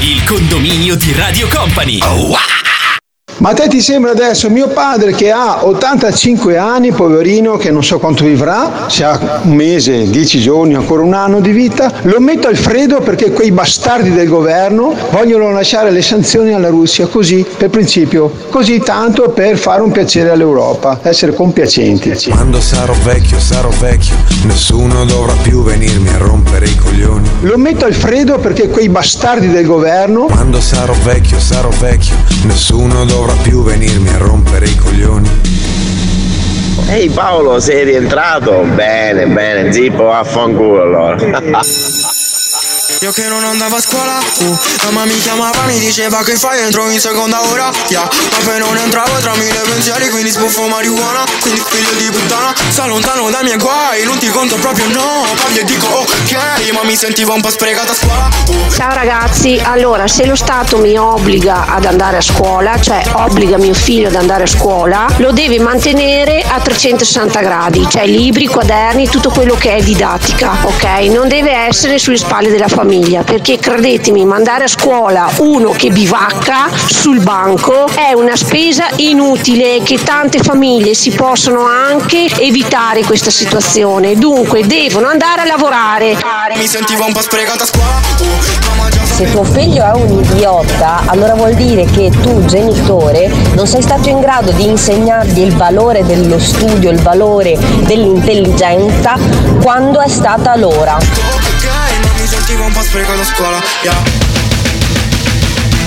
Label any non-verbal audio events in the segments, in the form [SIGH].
Il condominio di Radio Company. Oh, ah! Ma a te ti sembra adesso mio padre che ha 85 anni, poverino, che non so quanto vivrà, se ha un mese, 10 giorni, ancora un anno di vita, lo metto al freddo perché quei bastardi del governo vogliono lasciare le sanzioni alla Russia così, per principio, così tanto per fare un piacere all'Europa, essere compiacenti. Quando sarò vecchio, sarò vecchio, nessuno dovrà più venirmi a rompere i coglioni. Lo metto al freddo perché quei bastardi del governo Quando sarò vecchio, sarò vecchio, nessuno dovrà più venirmi a rompere i coglioni. Ehi Paolo, sei rientrato? Bene, bene, zippo, vaffanculo allora. [LAUGHS] Io che non andavo a scuola, uh, mamma mi chiamava, mi diceva che fai, entro in seconda ora, yeah. Ma poi non entravo tra mille pensieri, quindi sbuffo marijuana, quindi figlio di puttana, sta lontano dai miei guai, non ti conto proprio no, parli e dico ok, ma mi sentivo un po' sprecata a scuola, uh. Ciao ragazzi, allora se lo Stato mi obbliga ad andare a scuola, cioè obbliga mio figlio ad andare a scuola, lo deve mantenere a 360 gradi, cioè libri, quaderni, tutto quello che è didattica, ok? Non deve essere sulle spalle della famiglia, perché credetemi, mandare a scuola uno che bivacca sul banco è una spesa inutile che tante famiglie si possono anche evitare questa situazione. Dunque devono andare a lavorare. Mi sentivo un po' sprecata a scuola, Se tuo figlio è un idiota, allora vuol dire che tu, genitore, non sei stato in grado di insegnargli il valore dello studio, il valore dell'intelligenza quando è stata l'ora. Sentivo un po' sprecata a scuola, yeah.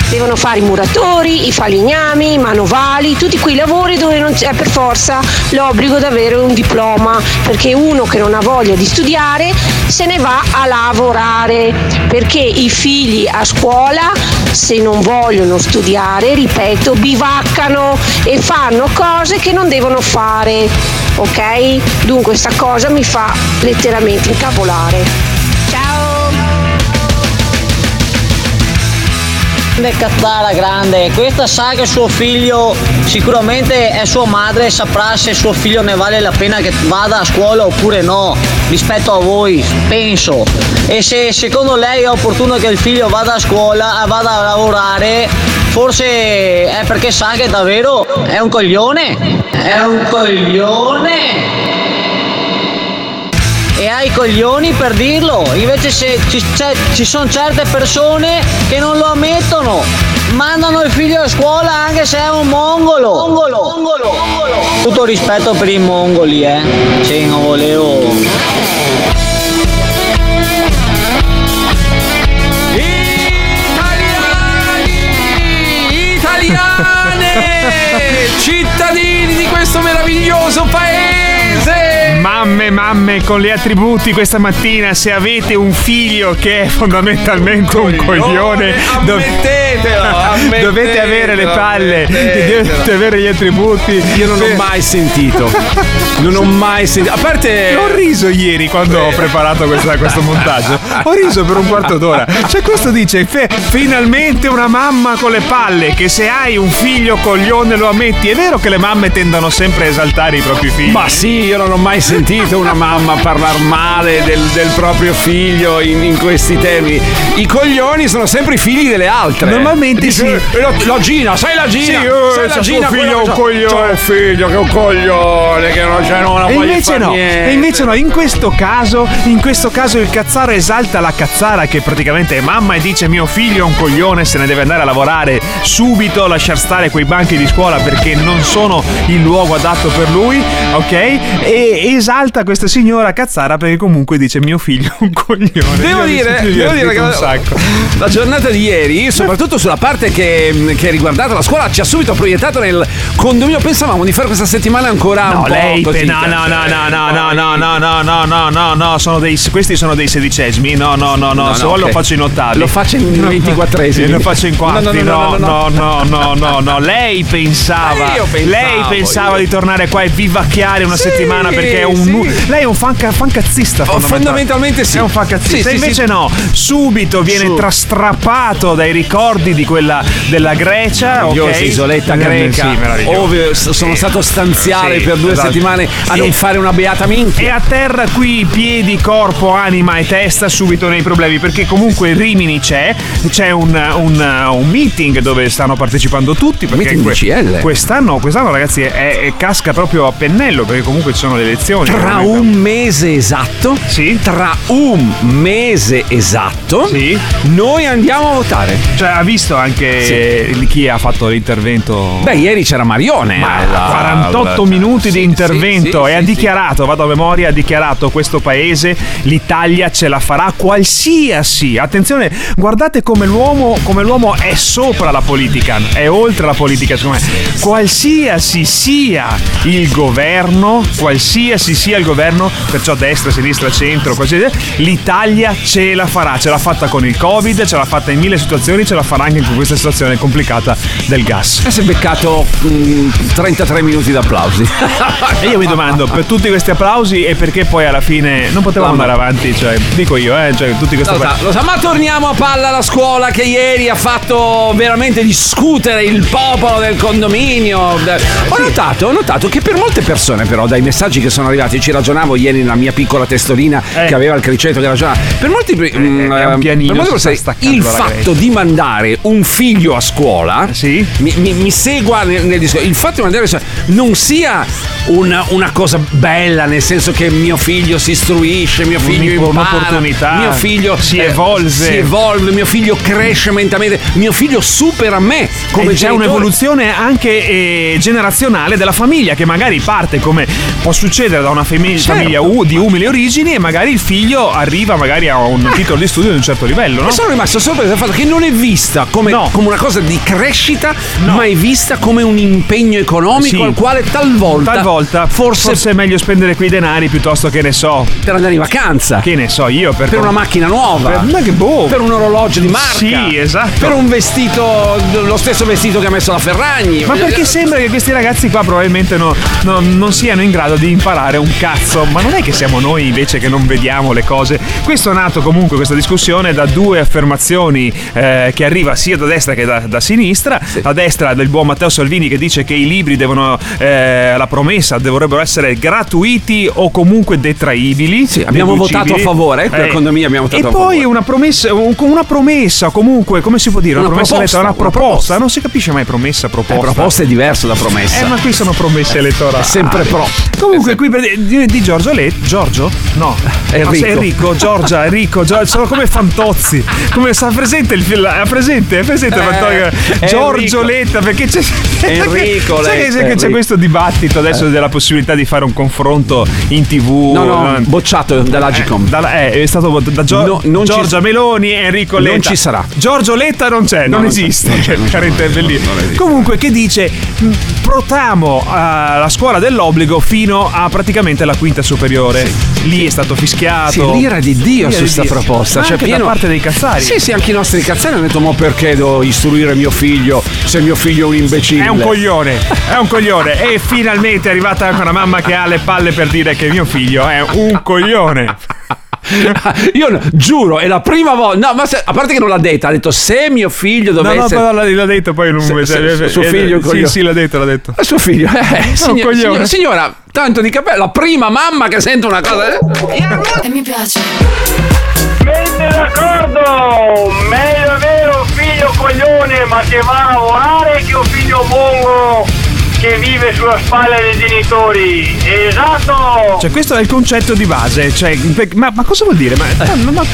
Devono fare i muratori, i falegnami, i manovali, tutti quei lavori dove non c'è per forza l'obbligo di avere un diploma, perché uno che non ha voglia di studiare se ne va a lavorare, perché i figli a scuola se non vogliono studiare, ripeto, bivaccano e fanno cose che non devono fare, ok? Dunque sta cosa mi fa letteralmente incavolare. Grande cazzara grande, questa sa che suo figlio sicuramente è sua madre e saprà se suo figlio ne vale la pena che vada a scuola oppure no, rispetto a voi, penso. E se secondo lei è opportuno che il figlio vada a scuola, vada a lavorare, forse è perché sa che davvero è un coglione. È un coglione e hai i coglioni per dirlo. Invece se ci, c'è- ci sono certe persone che non lo ammettono, mandano il figlio a scuola anche se è un mongolo. Mongolo, mongolo, mongolo. Tutto rispetto per i mongoli, eh. Sì, non volevo. Italiani, italiane, [LAUGHS] cittadini di questo meraviglioso paese. Mamme, mamme, con gli attributi questa mattina, se avete un figlio che è fondamentalmente un coglione, ammettetelo, [LAUGHS] ammettetelo, dovete avere le palle, dovete avere gli attributi. Io non ho mai sentito. Non ho mai sentito. A parte. Ho riso ieri quando ho preparato questa- questo montaggio. Ho riso per un quarto d'ora. Cioè, questo dice: "Fe- finalmente una mamma con le palle. Che se hai un figlio coglione lo ammetti. È vero che le mamme tendono sempre a esaltare i propri figli. Ma sì, io non ho mai sentito una mamma parlare male del, del proprio figlio in, in questi termini. I coglioni sono sempre i figli delle altre. Normalmente Dice, sì. "Eh, La, la Gina, sai la Gina? Sì, eh, sai la Gina quella figlio che un coglione." un figlio che è un coglione, che non c'è non E invece no, niente. e invece no, in questo caso, in questo caso il cazzara esalta la cazzara che praticamente è mamma e dice mio figlio è un coglione, se ne deve andare a lavorare subito, lasciar stare quei banchi di scuola perché non sono il luogo adatto per lui, ok? E esalta questa signora cazzara perché comunque dice mio figlio è un coglione. Devo dire, devo dire che un sacco. la giornata di ieri, soprattutto sulla parte che, che riguardata la scuola, ci ha subito proiettato nel condominio. Pensavamo di fare questa settimana ancora un No, po' lei così, no, no, no, no, no, no, no, no, no, no, no, no, no, sono dei, questi sono dei sedicesimi, no, no, no, no, No, se no, vuoi lo faccio in ottavi. Lo faccio in 24esimi. Lo faccio in quarti, No, no, no, no, no, no, no, no, no, lei pensava, Eh, lei pensava di tornare qua e vivacchiare una settimana perché è un sì, nu- lei è un fan, ca- fancazzista. Oh, fondamentalmente sì. È un fancazzista. Sì, sì, Invece sì. no, subito viene Su. trastrappato dai ricordi di quella della Grecia. Meravigliosa ok? isoletta greca, Sì, s- sono stato stanziale Sì, per due esatto. settimane a non E- fare una beata E minchia. a terra qui piedi, corpo, anima e testa subito nei problemi perché comunque Rimini c'è, c'è un, un- un meeting dove stanno partecipando tutti perché Meeting que- quest'anno, quest'anno ragazzi è, è- casca proprio a pennello perché comunque ci sono le elezioni. Tra veramente. un mese esatto, Sì. tra un mese esatto, Sì. noi andiamo a votare. Cioè ha visto anche chi ha fatto l'intervento Beh, ieri c'era Marione. Ma eh, la- 48 la- minuti sì, di intervento sì, sì, e ha sì, dichiarato, vado a memoria, ha dichiarato questo paese, l'Italia ce la farà qualsiasi. Attenzione, guardate come l'uomo, come l'uomo è sopra la politica, è oltre la politica, secondo me. Qualsiasi sia il governo, qualsiasi sia il governo, perciò destra, sinistra, centro, qualsiasi, l'Italia ce la farà. Ce l'ha fatta con il Covid, ce l'ha fatta in mille situazioni, ce la farà anche con questa situazione complicata del gas. Eh, Si è beccato mm, 33 minuti d'applausi. [LAUGHS] E io mi domando, per tutti questi applausi e perché poi alla fine non potevamo Mamma. andare avanti, cioè, dico io, eh, cioè, tutti questi Lo sa, applausi. lo sa, ma torniamo a palla alla scuola che ieri ha fatto veramente discutere il popolo del condominio. Ho notato, ho notato che per molte persone, però, dai messaggi che sono arrivati, ci ragionavo ieri nella mia piccola testolina Eh. che aveva il criceto che ragionava. Per molti, mm, è un eh, pianino, per staccando il fatto Grecia. di mandare un figlio a scuola Sì. mi, mi- mi segua nel, nel discorso. Il fatto di mandare non sia una, una cosa bella, nel senso che mio figlio si istruisce, mio figlio impara, un'opportunità. mio figlio Si eh, evolve. si evolve, mio figlio cresce mentalmente, mio figlio supera me come e c'è un'evoluzione anche eh, generazionale della famiglia che magari parte come può succedere da una famiglia, Certo. famiglia u- di umili origini e magari il figlio arriva magari a un titolo di studio di un certo livello, no? E sono rimasto sorpreso dal fatto che non è vista come, No. come una cosa di crescita, No. ma è vista come un impegno economico Sì. al quale talvolta, Talvolta forse, forse è meglio spendere quei denari piuttosto che ne so, per andare in vacanza, che ne so io per, per una macchina nuova, per, ma che boh. per un orologio di marca, Sì, esatto. per un vestito, lo stesso vestito che ha messo la Ferragni. Ma perché sembra che questi ragazzi qua probabilmente no- no- non siano in grado di imparare un cazzo, ma non è che siamo noi invece che non vediamo le cose. Questo è nato comunque, questa discussione, da due affermazioni eh, che arriva sia da destra che da, da sinistra. A destra del buon Matteo Salvini che dice che i libri devono, eh, la promessa, dovrebbero essere gratuiti o comunque detraibili. Sì, abbiamo deducibili. votato a favore, eh, qui al condominio abbiamo votato e a poi favore. una promessa, un- una promessa comunque, come si può dire? Una, Una promessa proposta, elettorale, una una proposta. proposta. Non si capisce mai promessa, proposta. Eh, proposta è diverso da promessa. Eh, ma qui sono promesse elettorali. È sempre pro. Comunque, qui per- di, di Giorgio Let. Giorgio? No. [LAUGHS] Enrico. Enrico, Giorgia, [LAUGHS] Enrico, Giorgio, sono come Fantozzi. Come sta presente il film? È presente? È presente Eh? Giorgio. Letta, perché c'è. [LAUGHS] Enrico Sai che, Letta, sai che c'è questo dibattito adesso della possibilità di fare un confronto in tv. No, no, eh, bocciato dall'Agicom. eh, dalla- eh, è stato votato da Gio- No, non ci- Giorgia Meloni e Enrico Non Letta. ci sarà. Giorgio Letta non c'è, non, non esiste. non c'è, non c'è, non c'è, non. Comunque, che dice protamo alla scuola dell'obbligo fino a praticamente la quinta superiore. Lì è stato fischiato. Sì, l'ira di Dio L'ira su di sta Dio. proposta. Ma Cioè, anche pieno- da parte dei cazzari. Sì, sì, anche i nostri cazzari hanno detto: Ma perché devo istruire mio figlio se mio figlio è un imbecille? È un coglione, è un coglione. E finalmente è arrivata anche una mamma che ha le palle per dire che mio figlio è un coglione. [LAUGHS] Io no, giuro, è la prima volta. No, ma se- a parte che non l'ha detta, ha detto: Se mio figlio No, dovesse. no, poi l'ha, l'ha detto poi in un Se- se- se- suo eh, figlio Sì, coglione. sì, l'ha detto, l'ha detto. Eh, suo figlio, eh, [LAUGHS] signor- coglione. signor- signora, tanto di capello, la prima mamma che sente una cosa. eh. E mi piace. Siete d'accordo? Meglio avere un figlio coglione ma che va a lavorare che un figlio mongo che vive sulla spalla dei genitori. Esatto! Cioè, questo è il concetto di base. Cioè, ma, ma cosa vuol dire? Ma, ma-.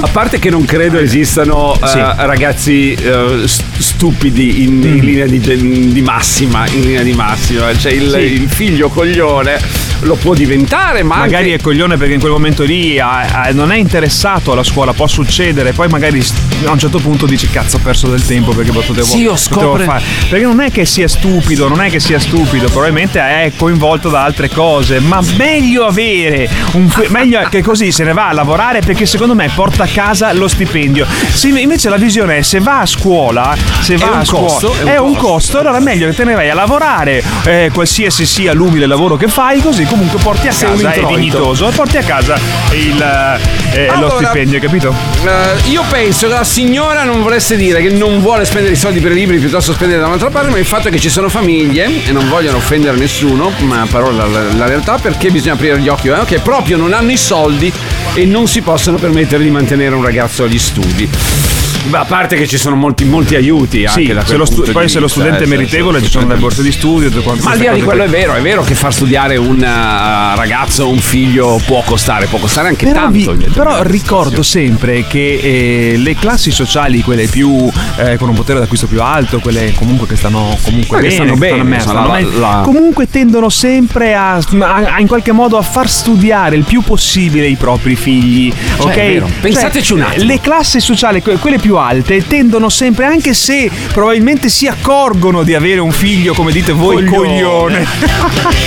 A parte che non credo esistano eh, Sì. ragazzi eh, st- stupidi in, in linea di, gen- di massima, in linea di massima. Cioè il, Sì. il figlio coglione lo può diventare, ma Magari anche- è coglione perché in quel momento lì ha- ha- non è interessato alla scuola, può succedere, poi magari a un certo punto dici cazzo ho perso del tempo perché potevo, Sì, o potevo scopre- fare. Perché non è che sia stupido, non è che sia stupido, probabilmente è coinvolto da altre cose, ma meglio avere un meglio che così se ne va a lavorare perché secondo me porta a casa lo stipendio. Se invece la visione è se va a scuola, se va a scuola costo, è un è un costo. costo, allora è meglio che te ne vai a lavorare, eh, qualsiasi sia l'umile lavoro che fai, così comunque porti a casa, è dignitoso, e porti a casa il, eh, lo Allora, stipendio, capito? Eh, io penso che la signora non volesse dire che non vuole spendere i soldi per i libri piuttosto spendere da un'altra parte, ma il fatto è che ci sono famiglie e non vogliono offendere nessuno, ma però la, la- la realtà perché bisogna aprire gli occhi, eh, che proprio non hanno i soldi e non si possono permettere di mantenere un ragazzo agli studi. Beh, a parte che ci sono molti, molti aiuti anche Sì, da se stu- poi se lo studente è eh, meritevole ci sono le borse di studio, Ma al di là di quello è vero, è vero che far studiare un eh, ragazzo o un figlio può costare, può costare anche Però, tanto. vi- però ricordo sempre che eh, le classi sociali, quelle più eh, con un potere d'acquisto più alto, quelle comunque che stanno comunque che bene, stanno che bene, a me, insomma, stanno la- bene, la- comunque tendono sempre a, a- a in qualche modo a far studiare il più possibile i propri figli. Cioè, ok? è vero. Pensateci un attimo. Le classi sociali, que- quelle più alte, tendono sempre, anche se probabilmente si accorgono di avere un figlio, come dite voi, coglione.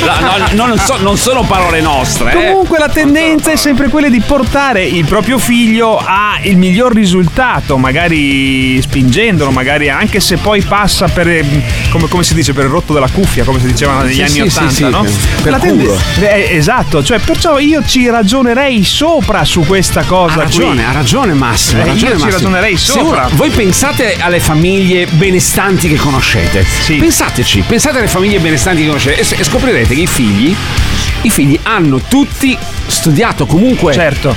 No, no, no, non, so- non sono parole nostre. eh. Comunque la tendenza è sempre quella di portare il proprio figlio a il miglior risultato, magari spingendolo, magari anche se poi passa per eh, come, come si dice per il rotto della cuffia, come si diceva negli Sì, anni sì, sì, 80, sì, no? per La culo. eh, esatto, cioè perciò io ci ragionerei sopra su questa cosa Ha ragione, qui. ha ragione Massimo. ha Eh, ragione io ci Massimo. ragionerei Se sopra. voi pensate alle famiglie benestanti che conoscete. Pensateci, pensate alle famiglie benestanti che conoscete e, e scoprirete che i figli, i figli hanno tutti studiato comunque. Certo.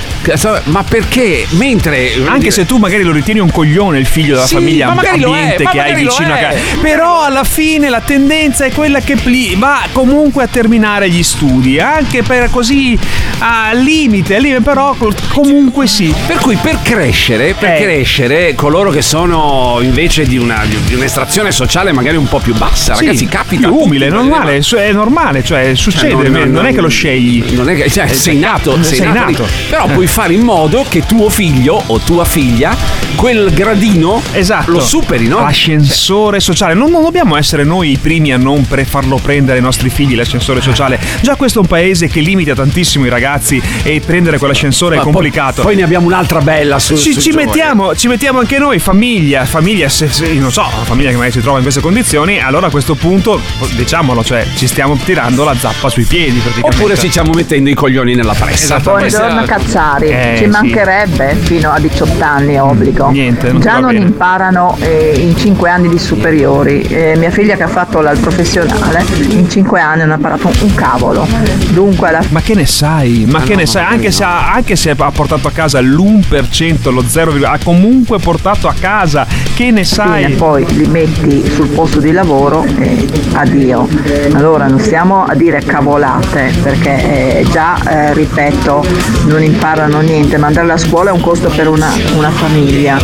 Ma perché? Mentre. Anche se tu magari lo ritieni un coglione il figlio della Sì, famiglia ma magari è, ambiente ma che hai magari lo vicino a è. casa. Però alla fine la tendenza è quella che pli- va comunque a terminare gli studi, anche per così al limite, al limite, però comunque sì. Per cui per crescere, per Eh. crescere, coloro che sono invece di, una, di un'estrazione sociale magari un po' più bassa, Sì, ragazzi, capita. più a umile, è normale, è normale, cioè succede, Cioè, non, non è che lo scegli. Non è che cioè, Eh, sei nato, sei sei nato, nato. Però Eh. puoi fare in modo che tuo figlio o tua figlia quel gradino Esatto. lo superi, no? L'ascensore sociale. Non, non dobbiamo essere noi i primi a non pre- farlo prendere ai nostri figli l'ascensore sociale. Già questo è un paese che limita tantissimo i ragazzi e prendere quell'ascensore Ma è poi- complicato. Poi, ne abbiamo un'altra bella su, ci, sui ci mettiamo, ci mettiamo anche noi, famiglia, famiglia, se, se- non so, famiglia che magari si trova in queste condizioni, allora a questo punto, diciamolo, cioè ci stiamo tirando la zappa sui piedi praticamente. Oppure ci stiamo mettendo i coglioni nella pressa. Buongiorno Cazzari, Eh, ci sì. mancherebbe fino a 18 anni è obbligo. Niente, non Già non bene. imparano eh, in 5 anni di superiori. Eh, mia figlia che ha fatto la- il professionale in 5 anni non ha imparato un, cavolo. Dunque alla Ma che ne sai? Ma Ah, che no, ne sai? Anche, no. se ha, anche se ha portato a casa l'1%, lo 0, ha comunque portato a casa. Che ne sai? fine poi li metti sul posto di lavoro e addio. Allora non stiamo a dire cavolate perché eh, già, eh, ripeto, non imparano niente. Mandare a scuola è un costo per una, una famiglia.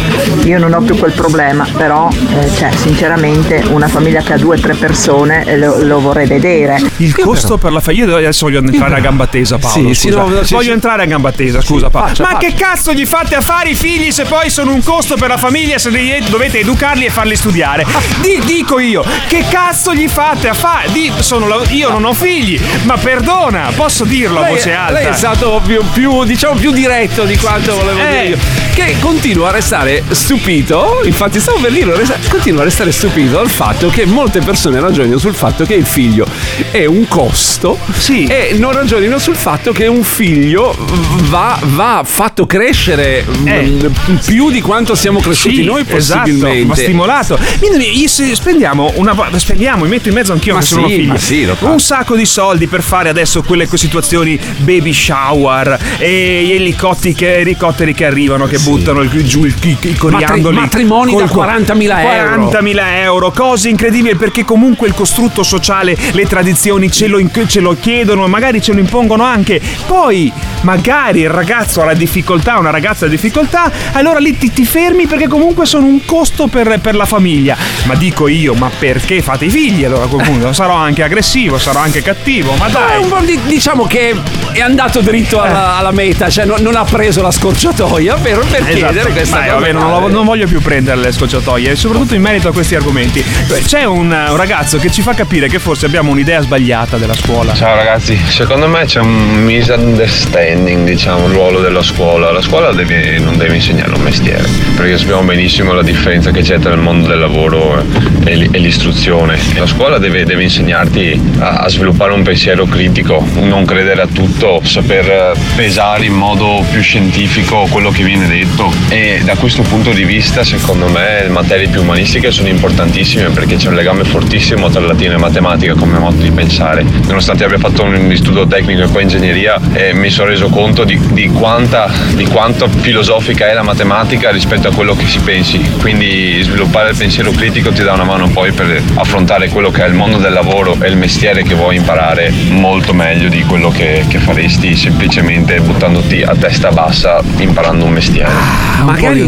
Io non ho più quel problema, però eh, cioè, sinceramente una famiglia che ha due o tre persone eh, lo, lo vorrei vedere. Il costo per la famiglia. Io adesso voglio entrare a gamba tesa, Paolo. Sì, sì, no, sì, voglio sì. entrare a gamba tesa, scusa, Paolo. faccia, Ma faccia. che cazzo gli fate a fare i figli se poi sono un costo per la famiglia? Se dovete educarli e farli studiare? [LAUGHS] Di- dico io, che cazzo gli fate a fare? Di- sono la- io non ho figli, ma perdona, posso dirlo a Lei- voce alta. Lei è stato più, più, diciamo, più diretto di quanto volevo Eh. dire io. Che continua a restare stupito. Infatti, stavo per dirlo, resta- continua a restare stupito dal fatto che molte persone ragionino sul fatto che il figlio è un costo. E non ragionino sul fatto che un figlio va, va fatto crescere mm, più di quanto siamo cresciuti Eh. Sì, noi esatto, possibilmente. va stimolato. Quindi spendiamo una spendiamo, mi metto in mezzo anch'io Ma che sono sì, figlio. ma sì, un sacco di soldi per fare adesso quelle situazioni baby shower e gli elicotteri che, elicotteri che arrivano che buttano il- giù il, i, i coriandoli matrimoni da col- 40.000 euro. 40.000 euro, cose incredibili perché comunque il costrutto sociale, le tradizioni ce lo, ce lo chiedono, magari ce lo impongono anche. Poi magari il ragazzo ha la difficoltà, una ragazza ha difficoltà, allora lì ti, ti fermi perché comunque sono un costo per, per la famiglia. Ma dico io, ma perché fate i figli allora a quel punto? Sarò anche aggressivo, sarò anche cattivo, ma dai. Po' di- diciamo che è andato dritto alla, alla meta, cioè non, non ha preso la scorciatoia per, per chiedere Esatto. questa Beh, cosa. vabbè, non, lo- non voglio più prendere le scocciatoie, e soprattutto in merito a questi argomenti. C'è un, un ragazzo che ci fa capire che forse abbiamo un'idea sbagliata della scuola. Ciao ragazzi, secondo me c'è un misunderstanding, diciamo, il ruolo della scuola. La scuola deve- non deve insegnare un mestiere, perché sappiamo benissimo la differenza che c'è tra il mondo del lavoro e, l- e l'istruzione. La scuola deve, deve insegnarti a, a sviluppare un pensiero critico, non credere a tutto, saper eh, pesare in modo più scientifico quello che viene detto. E da questo punto di vista, secondo me, le materie più umanistiche sono importantissime perché c'è un legame fortissimo tra latino e matematica come modo di pensare. Nonostante abbia fatto un istituto tecnico e poi ingegneria, eh, mi sono reso conto di, di quanta, di quanto filosofica è la matematica rispetto a quello che si pensi. Quindi sviluppare il pensiero critico ti dà una mano poi per affrontare quello che è il mondo del lavoro e il mestiere che vuoi imparare molto meglio di quello che, che faresti semplicemente buttandoti a testa bassa imparando un mestiere. magari,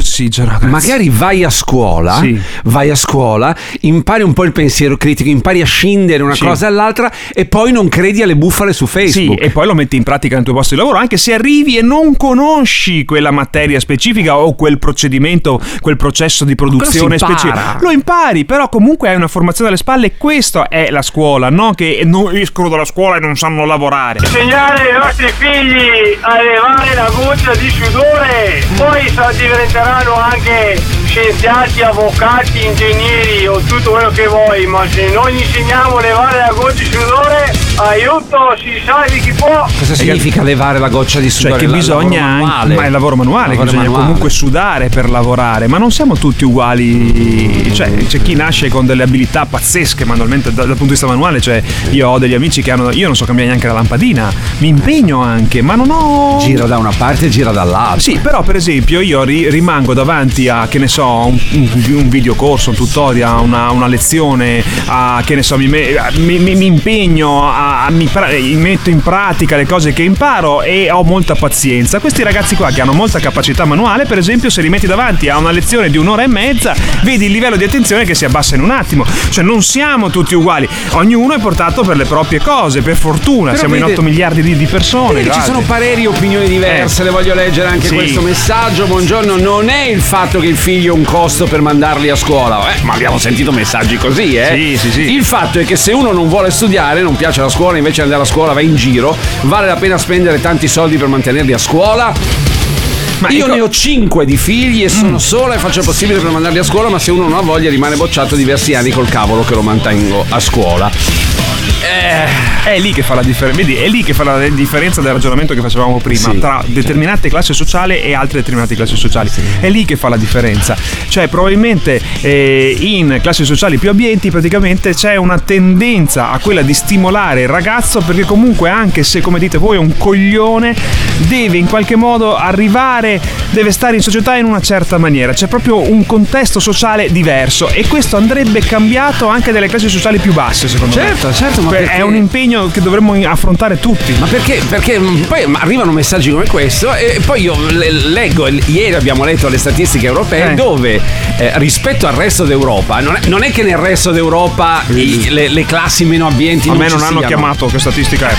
magari vai a scuola, vai a scuola, impari un po' il pensiero critico, impari a scindere una Sì. cosa dall'altra e poi non credi alle bufale su Sì, Facebook. e poi lo metti in pratica nel tuo posto di lavoro, anche se arrivi e non conosci quella materia specifica o quel procedimento, quel processo di produzione specifico. Lo impari, però comunque hai una formazione alle spalle e questa è la scuola, no? Che non escono dalla scuola e non sanno lavorare. Insegnare ai nostri figli a levare la goccia di sudore, poi diventeranno anche scienziati, avvocati, ingegneri o tutto quello che vuoi, ma se non gli insegniamo a levare la goccia di sudore, aiuto, si salvi chi può. Cosa significa levare la goccia di Cioè sudore? che La- bisogna anche, ma è il lavoro manuale, che Lavoro bisogna manuale. comunque sudare per lavorare, ma non siamo tutti uguali, cioè c'è chi nasce con delle abilità pazzesche manualmente dal, dal punto di vista manuale, cioè io ho degli amici che hanno, io non so cambiare neanche la lampadina, mi impegno anche, ma non ho... Gira da una parte e gira dall'altra. Sì, però per esempio io ri- rimango davanti a, che ne so, un, un, un videocorso, un tutorial, una, una lezione, a, che ne so, mi, me- mi- mi- mi impegno, a, mi pra- metto in pratica le cose che imparo e ho molta pazienza. Questi ragazzi qua che hanno molta capacità manuale, per esempio, se li metti davanti a una lezione di un'ora e mezza, vedi il livello di attenzione che si abbassa in un attimo. Cioè non siamo tutti uguali, ognuno è portato per le proprie cose, per fortuna, Però siamo in vede- 8 miliardi di, di persone. Ci sono pareri e opinioni diverse, Eh. le voglio leggere anche Sì. questo messaggio. Buongiorno, non è il fatto che il figlio è un costo per mandarli a scuola, eh, ma abbiamo sentito messaggi così, eh? Sì, sì, sì. Il fatto è che se uno non vuole studiare, non piace la scuola, invece di andare a scuola va in giro, vale la pena spendere tanti soldi per mantenerli a scuola? Ma Io ecco- ne ho cinque di figli e sono sola e faccio il possibile per mandarli a scuola, ma se uno non ha voglia rimane bocciato diversi anni col cavolo che lo mantengo a scuola. È lì che fa la differenza. Vedi, è lì che fa la differenza del ragionamento che facevamo prima Sì, tra determinate classi sociali e altre determinate classi sociali. È lì che fa la differenza. Cioè, probabilmente eh, in classi sociali più abbienti, praticamente c'è una tendenza a quella di stimolare il ragazzo, perché comunque, anche se come dite voi è un coglione, deve in qualche modo arrivare, deve stare in società in una certa maniera. C'è proprio un contesto sociale diverso e questo andrebbe cambiato anche nelle classi sociali più basse, secondo me. Certo, certo, ma Que- perché- è un impegno che dovremmo affrontare tutti. Ma perché? Perché mm, poi arrivano messaggi come questo e poi io le- leggo, ieri abbiamo letto le statistiche europee Eh. dove eh, rispetto al resto d'Europa, non è, non è che nel resto d'Europa i- le, le classi meno ambienti A non me non hanno chiamato, che statistica è?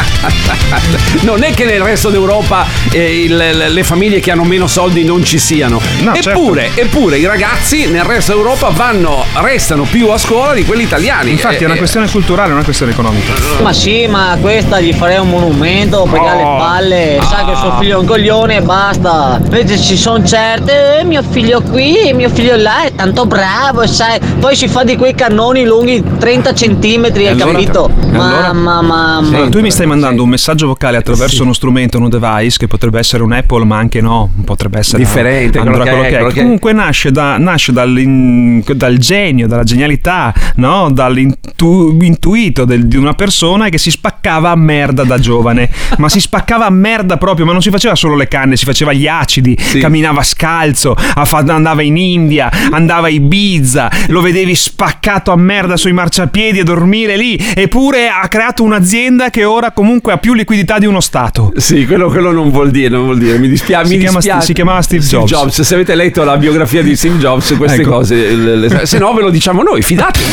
[LAUGHS] non è che nel resto d'Europa eh, il- le, le famiglie che hanno meno soldi non ci siano. No, certo. eppure, eppure i ragazzi nel resto d'Europa vanno, restano più a scuola di quelli italiani. Infatti è una Eh, questione culturale, non è una questione economica. Ma sì, ma questa gli farei un monumento perché Oh. alle palle sa che suo figlio è un coglione e basta. Invece ci sono certe, eh, mio figlio qui, mio figlio là è tanto bravo, sai. Poi si fa di quei cannoni lunghi 30 centimetri, hai allora? capito? Allora? Mamma, mamma. Allora, tu mi stai mandando un messaggio vocale attraverso uno strumento, uno device che potrebbe essere un Apple, ma anche no, potrebbe essere Differente, Android, quello che è, quello che è. Comunque nasce, da- nasce dal genio, dalla genialità, no? dall'intuito di una persona che si spaccava a merda da giovane, [LAUGHS] ma si spaccava a merda proprio, ma non si faceva solo le canne, si faceva gli acidi, camminava scalzo, andava in India, andava a Ibiza, lo vedevi spaccato a merda sui marciapiedi a dormire lì, eppure ha creato un'azienda che ora comunque ha più liquidità di uno Stato. Sì, quello, quello non vuol dire, non vuol dire. Mi dispiace. Si mi chiama- dispiace. si chiamava Steve Jobs. Se avete letto la biografia di Steve Jobs, queste Ecco. cose, le- le- se no ve lo diciamo noi, fidatevi.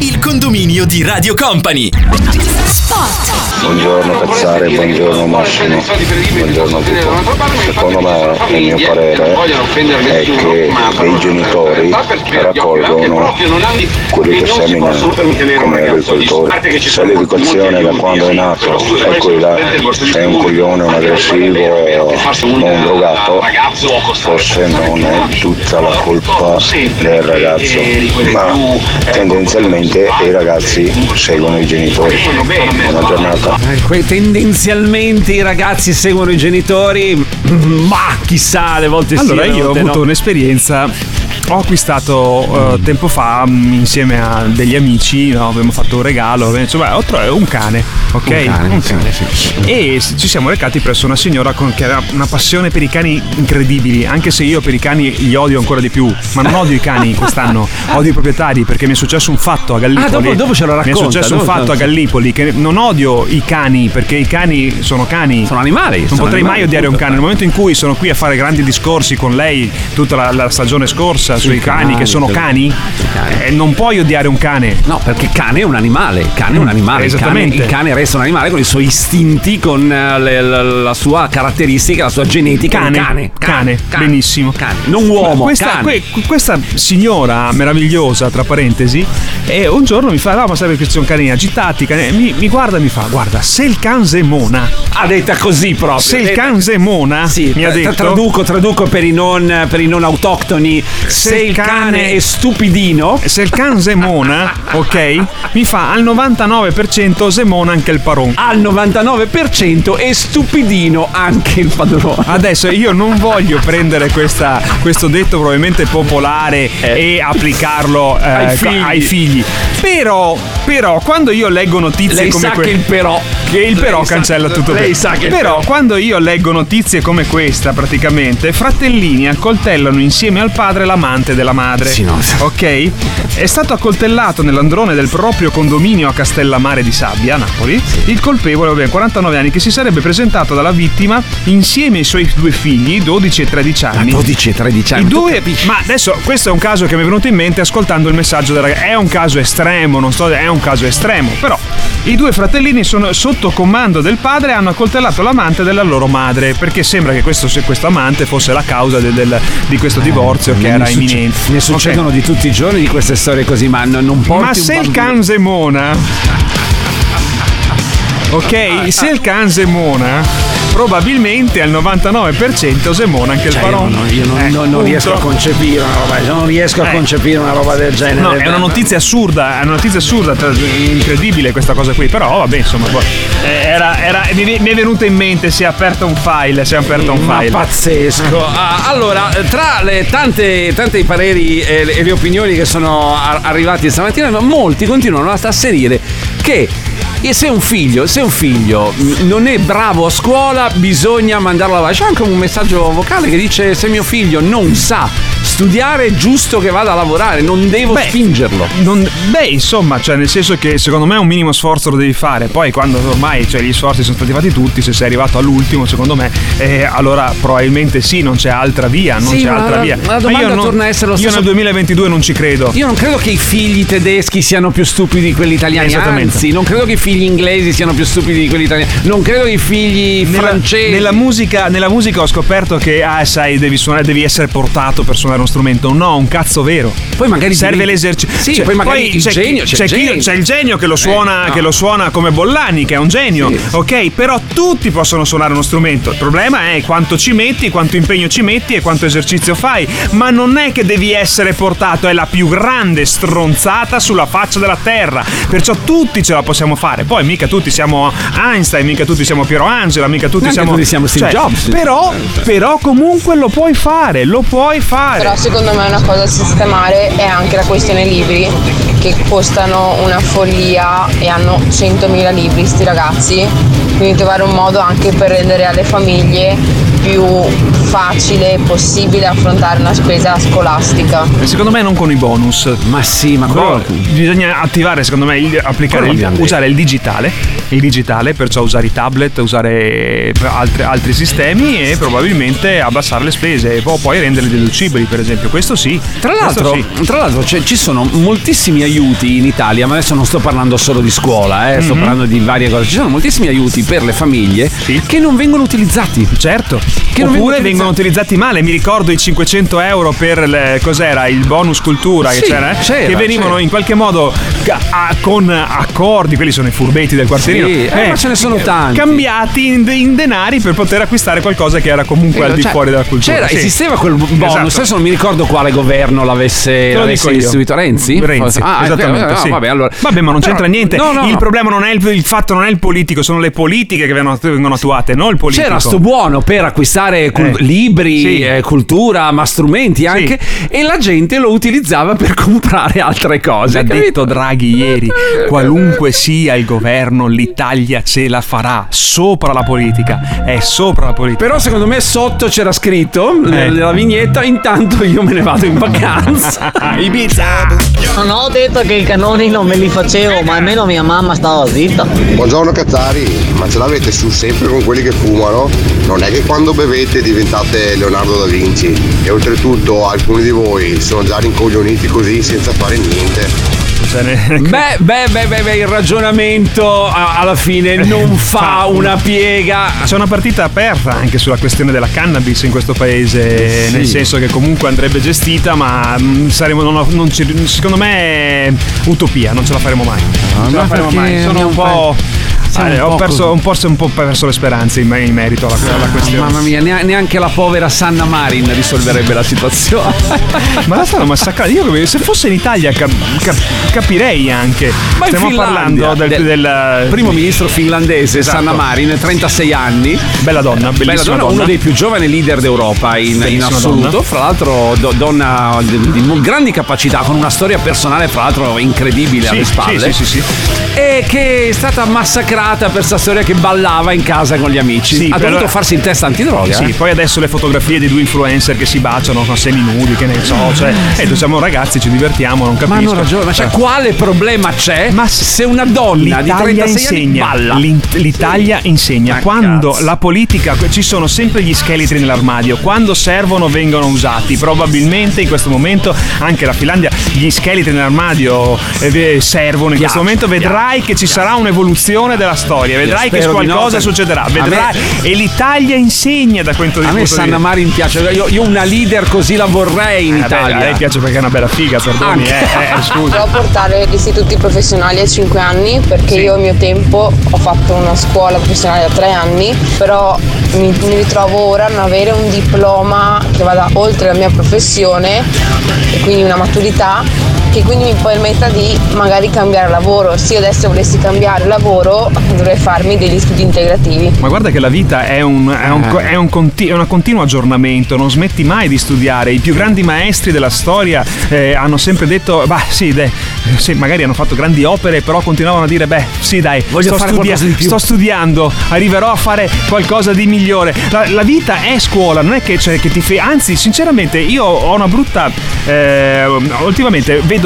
Il condominio di Radio Company. Buongiorno Cazzare, buongiorno Massimo, buongiorno a tutti. Secondo me, il mio parere è che dei genitori raccolgono quelli che seminano come agricoltori. Se l'educazione da quando è nato è quella, è un coglione, un aggressivo o un drogato, forse non è tutta la colpa del ragazzo, ma tendenzialmente i ragazzi seguono i genitori. Buona giornata. Que- tendenzialmente i ragazzi seguono i genitori, ma chissà, alle volte sì. Allora, io ho avuto no. un'esperienza. Ho acquistato eh, tempo fa mh, insieme a degli amici, no, abbiamo fatto un regalo, abbiamo detto, "Beh, ho trovato un cane, ok? Un cane, sì, sì. E s- ci siamo recati presso una signora con- che aveva una passione per i cani incredibili, anche se io per i cani li odio ancora di più, ma non odio i cani [LAUGHS] quest'anno, odio i proprietari perché mi è successo un fatto a Gallipoli. Ah, dopo- dopo ce lo Mi è racconta, successo un dopo- fatto a Gallipoli che non odio i cani perché i cani sono cani. Sono animali, Non sono potrei animali, mai odiare un punto. cane. Nel momento in cui sono qui a fare grandi discorsi con lei tutta la, la stagione scorsa sui cani, cani, che sono sì. cani, eh, non puoi odiare un cane. No, perché cane è un animale, cane è un animale, il cane, Esattamente. il cane resta un animale con i suoi istinti, con eh, le- la, la sua caratteristica, la sua genetica. Cane, un cane, cane, benissimo. non uomo, questa, cane. que- questa signora meravigliosa, tra parentesi, e un giorno mi fa: No, ma sai perché ci sono cani agitati? cani-" Mi, mi guarda e mi fa: Guarda, se il can semona. Ha detta così proprio. Se il Detta- can semona, Sì, mi ha detto. traduco, traduco per i non, per i non autoctoni. Se, il cane, è stupidino. Se il can semona, ok? Mi fa al 99% semona anche il paron. Al 99% è stupidino anche il padrone. Adesso io non voglio prendere questa- questo detto probabilmente popolare e applicarlo eh, Ai figli. ai figli. Però, però, quando io leggo notizie Lei come sa questa. che il però. Che il però Lei sa- cancella tutto lei sa che però, però. quando io leggo notizie come questa, praticamente, fratellini accoltellano insieme al padre l'amante della madre. Sì, no. Ok? È stato accoltellato nell'androne del proprio condominio a Castellammare di Sabbia, a Napoli. Il colpevole, vabbè, 49 anni, che si sarebbe presentato dalla vittima insieme ai suoi due figli, 12 e 13 anni. 12 e 13 anni. I due, ma adesso questo è un caso che mi è venuto in mente ascoltando il messaggio del ragazzo. È un caso estremo, non sto è un caso estremo, però i due fratellini sono sotto comando del padre e hanno accoltellato l'amante della loro madre, perché sembra che questo, se questo amante fosse la causa del- del- di questo divorzio che era succe- imminente. Ne succedono di tutti i giorni di queste storie così, ma non, non porti Ma se il can semona. Ok, se il can semona, probabilmente al 99% semona anche il Cioè, paron. io non, io non- Eh, non- non riesco a concepire una roba, non riesco a Eh. concepire una roba del genere. No, è una notizia assurda, è una notizia assurda, incredibile questa cosa qui, però vabbè, insomma, boh, eh, era, era- mi, è venuto in mente, si è aperto un file, si è aperto un Ma file. pazzesco. Ah, allora, tra le tante, tante i pareri e le, e le opinioni che sono ar- arrivati stamattina, molti continuano a asserire che e se un figlio, se un figlio non è bravo a scuola, bisogna mandarlo a lavare. C'è anche un messaggio vocale che dice: Se mio figlio non sa studiare, è giusto che vada a lavorare, non devo spingerlo. Non- beh, insomma, cioè, nel senso che secondo me un minimo sforzo lo devi fare. Poi, quando ormai cioè, gli sforzi sono stati fatti tutti, se sei arrivato all'ultimo, secondo me, eh, allora probabilmente sì, non c'è altra via. Non Sì, c'è ma altra la- via. la domanda io non- torna a essere lo Io stesso- nel 2022 non ci credo. Io non credo che i figli tedeschi siano più stupidi di quelli italiani, Esattamente. anzi, non credo che i figli inglesi siano più stupidi di quelli italiani, non credo che i figli Nella, francesi. nella musica, nella musica ho scoperto che, ah, sai, devi suonare, devi essere portato per suonare uno strumento. No, un cazzo vero. Poi magari serve l'esercizio. Sì, poi magari il c'è, genio, chi- c'è c'è, il chi- genio. c'è il genio che lo suona, Eh, no. che lo suona come Bollani, che è un genio. Sì. Ok, però tutti possono suonare uno strumento. Il problema è quanto ci metti, quanto impegno ci metti e quanto esercizio fai. Ma non è che devi essere portato, è la più grande stronzata sulla faccia della terra. Perciò tutti ce la possiamo fare. Poi mica tutti siamo Einstein, mica tutti siamo Piero Angela, mica tutti siamo. tutti siamo Steve cioè, Jobs. Però, però comunque lo puoi fare, lo puoi fare. Però secondo me una cosa da sistemare è anche la questione libri che costano una follia e hanno 100.000 libri sti ragazzi, quindi trovare un modo anche per rendere alle famiglie più facile possibile affrontare una spesa scolastica. Secondo me non con i bonus. Ma sì, ma Però quello- bisogna attivare, secondo me, il- applicare il- usare il digitale, il digitale, perciò usare i tablet, usare altri, altri sistemi e probabilmente abbassare le spese e poi- renderle deducibili, per esempio. Questo sì. Tra l'altro, sì. tra l'altro c'è- ci sono moltissimi aiuti in Italia, ma adesso non sto parlando solo di scuola, eh, sto Mhm. parlando di varie cose. Ci sono moltissimi aiuti per le famiglie che non vengono utilizzati. Certo. Che Oppure vengono utilizzati male. Mi ricordo i 500 euro per le- cos'era il bonus cultura che Sì, c'era, eh? c'era, che venivano c'era. in qualche modo a- con accordi, quelli sono i furbetti del quartierino. Sì, eh, ma ce ne sono tanti. Cambiati in, in denari per poter acquistare qualcosa che era comunque al di Cioè, fuori della cultura. C'era, Sì. esisteva quel bonus, Esatto. adesso non mi ricordo quale governo l'avesse, l'avesse istituito. Renzi? Renzi, Ah, esattamente. eh, sì. no, vabbè, allora. Vabbè, ma non Però- c'entra niente. No, no, il no. problema non è il, il fatto, non è il politico, sono le politiche che vengono, vengono attuate, non il politico. C'era sto buono per acquistare cul- Eh, libri, sì. eh, cultura, ma strumenti anche, e la gente lo utilizzava per comprare altre cose. Ha detto Draghi ieri, qualunque sia il governo, l'Italia ce la farà sopra la politica, è sopra la politica. Però secondo me sotto c'era scritto Eh. nella vignetta intanto io me ne vado in vacanza. [LAUGHS] Ibiza. Non ho detto che i canoni non me li facevo, ma almeno mia mamma stava zitta. Buongiorno Cazzari, ma ce l'avete su sempre con quelli che fumano? Non è che quando bevete diventate Leonardo da Vinci e oltretutto alcuni di voi sono già rincoglioniti così senza fare niente. Beh, beh, beh, beh, beh, il ragionamento alla fine non fa una piega. C'è una partita aperta anche sulla questione della cannabis in questo paese, Sì. nel senso che comunque andrebbe gestita, ma mm, saremo, non- non ci- secondo me è utopia, non ce la faremo mai. Non ce la faremo mai. Sono un po'. Eh, un ho, perso, un po', un po' perso le speranze in, in merito alla, alla questione. Mamma mia, nea- neanche la povera Sanna Marin risolverebbe la situazione. Ma la stanno massacrando. Io se fosse in Italia cap- cap- capirei anche. Ma Stiamo parlando del, del- del- Primo ministro finlandese Esatto. Sanna Marin, 36 anni. Bella donna, Bella bellissima donna, donna. uno dei più giovani leader d'Europa in, in assoluto. donna. Fra l'altro, do- donna di, di grandi capacità, con una storia personale, fra l'altro, incredibile Sì, alle spalle. sì, sì, sì, sì. E che è stata massacrata per sta storia che ballava in casa con gli amici. Sì, ha dovuto farsi il test antidroga. Sì, eh. poi adesso le fotografie di due influencer che si baciano con seminudi, che ne so, cioè, eh, siamo ragazzi, ci divertiamo, non capisco. Ma hanno ragione, ma cioè, Eh. Quale problema c'è Ma se una donna di L'Italia 36 anni insegna, balla? l'in- l'Italia insegna Ma quando cazzo. la politica ci sono sempre gli scheletri nell'armadio, quando servono vengono usati. Probabilmente in questo momento anche la Finlandia gli scheletri nell'armadio eh, servono in questo momento. Vedrai che ci sarà un'evoluzione della storia, vedrai che di no, qualcosa perché- succederà. a Vedrai e l'Italia insegna da questo A me punto di Sanna vista. Marin piace, io, io una leader così la vorrei in Eh, beh, Italia. a lei piace perché è una bella figa, perdoni, Anche. eh, eh, scusa. [LAUGHS] Portare gli istituti professionali a 5 anni perché io al mio tempo ho fatto una scuola professionale da 3 anni, però mi, mi ritrovo ora a non avere un diploma che vada oltre la mia professione e quindi una maturità che quindi mi permetta di magari cambiare lavoro. Se io adesso volessi cambiare lavoro dovrei farmi degli studi integrativi. Ma guarda che la vita è un, è un, Eh. è un conti- è un continuo aggiornamento, non smetti mai di studiare. I più grandi maestri della storia eh, hanno sempre detto, bah sì, dai, sì, magari hanno fatto grandi opere, però continuavano a dire, beh sì dai, Voglio sto, fare qualcosa di più." sto studiando, arriverò a fare qualcosa di migliore. La, la vita è scuola, non è che, c'è- che ti fai... Anzi, sinceramente, io ho una brutta... eh, ultimamente vedo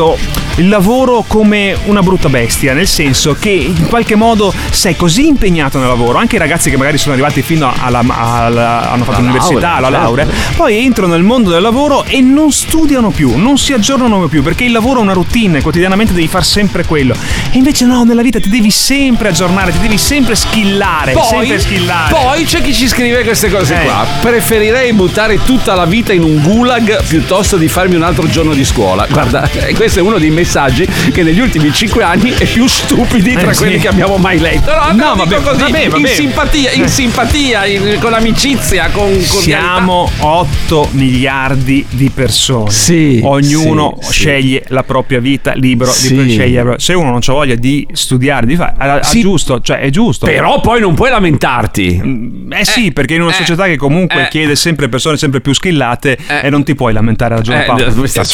il lavoro come una brutta bestia, nel senso che in qualche modo sei così impegnato nel lavoro, anche i ragazzi che magari sono arrivati fino alla, alla- hanno fatto Alla l'università, laurea, alla certo. laurea, poi entrano nel mondo del lavoro e non studiano più, non si aggiornano più, perché il lavoro è una routine, quotidianamente devi fare sempre quello. E invece no, nella vita ti devi sempre aggiornare, ti devi sempre skillare, Poi, sempre skillare. poi c'è chi ci scrive queste cose Eh. qua. Preferirei buttare tutta la vita in un gulag piuttosto di farmi un altro giorno di scuola. Guarda, eh, questo è uno dei messaggi che negli ultimi cinque anni è più stupidi tra Eh, sì. quelli che abbiamo mai letto. No, No, no vabbè, così, vabbè, vabbè. in simpatia, in Eh. simpatia, in- con amicizia, con cordialità. Siamo 8 miliardi di persone. Sì, Ognuno sì, sì. sceglie la propria vita libero Sì. di scegliere. Se uno non ha voglia di studiare, di fare, ha- ha Sì. giusto, cioè è giusto. Però poi non puoi lamentarti. Eh sì, perché in una eh, società che comunque eh. chiede sempre persone sempre più skillate Eh. e non ti puoi lamentare, ha ragione Eh, Paolo. sta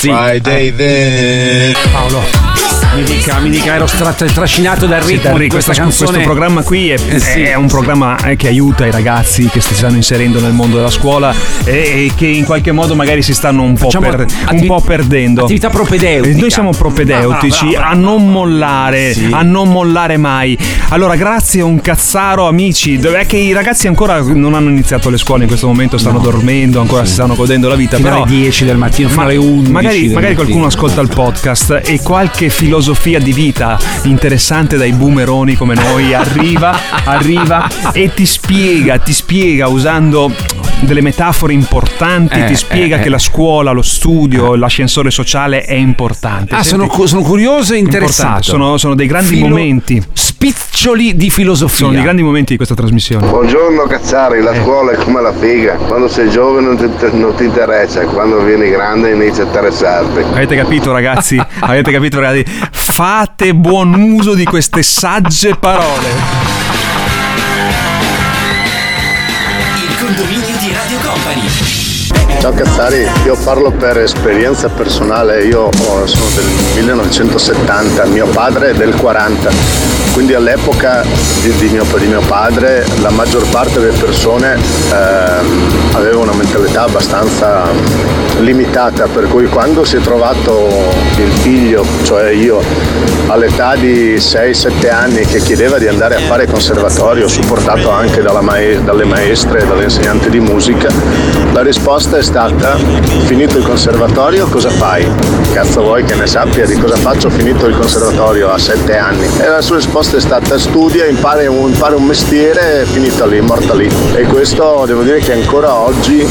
zitto. Mi dica, mi dica, ero stra- trascinato dal Sì, ritmo Terry, di questa questo, canzone. questo programma qui è, Eh, sì. è un programma eh, che aiuta i ragazzi che si stanno inserendo nel mondo della scuola e, e che in qualche modo magari si stanno un po', per- un attivi- po' perdendo. attività propedeutica. Noi siamo propedeutici Brava, brava, a non mollare, Sì. a non mollare mai. Allora, grazie a un cazzaro, amici. È che i ragazzi ancora non hanno iniziato le scuole in questo momento, stanno dormendo, ancora si stanno godendo la vita. Fino però alle 10 del mattino, fino alle 11 Magari, magari qualcuno ascolta il podcast e qualche filosofia di vita interessante dai boomeroni come noi arriva, arriva e ti spiega, ti spiega usando delle metafore importanti, Eh, ti spiega eh, eh. che la scuola, lo studio, l'ascensore sociale è importante. Ah, sono, Senti? cu- sono curioso e interessato. Sono, sono dei grandi Filo- momenti. Spiccioli di filosofia. Sono dei grandi momenti di questa trasmissione. Buongiorno Cazzari, la scuola è come la figa, quando sei giovane non ti, non ti interessa, quando vieni grande inizia a interessarti. Avete capito ragazzi? [LAUGHS] Avete capito ragazzi? Fate buon uso di queste sagge parole. Il condominio. Peace. Ciao Cazzari, io parlo per esperienza personale, io oh, sono del 1970, mio padre è del 40, quindi all'epoca di, di mio, di mio padre la maggior parte delle persone ehm, aveva una mentalità abbastanza limitata, per cui quando si è trovato il figlio, cioè io, all'età di 6-7 anni che chiedeva di andare a fare conservatorio, supportato anche dalla mae- dalle maestre e dalle insegnanti di musica, la risposta è stata finito il conservatorio cosa fai? Cazzo vuoi che ne sappia di cosa faccio finito il conservatorio a 7 anni? E la sua risposta è stata studia, impara un, impara un mestiere, finita lì, morta lì. E questo devo dire che ancora oggi eh,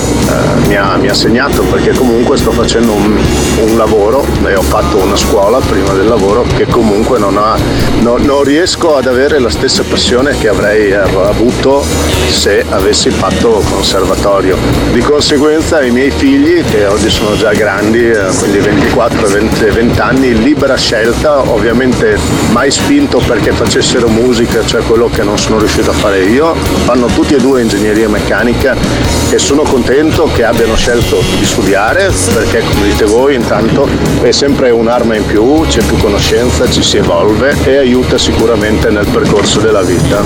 mi, ha, mi ha segnato perché comunque sto facendo un, un lavoro e ho fatto una scuola prima del lavoro che comunque non, ha, no- non riesco ad avere la stessa passione che avrei avuto se avessi fatto conservatorio. Di conseguenza i miei figli, che oggi sono già grandi, eh, quindi 24 20, 20 anni, libera scelta, ovviamente mai spinto perché facessero musica, cioè quello che non sono riuscito a fare io, fanno tutti e due ingegneria meccanica e sono contento che abbiano scelto di studiare perché come dite voi intanto è sempre un'arma in più, c'è più conoscenza, ci si evolve e aiuta sicuramente nel percorso della vita.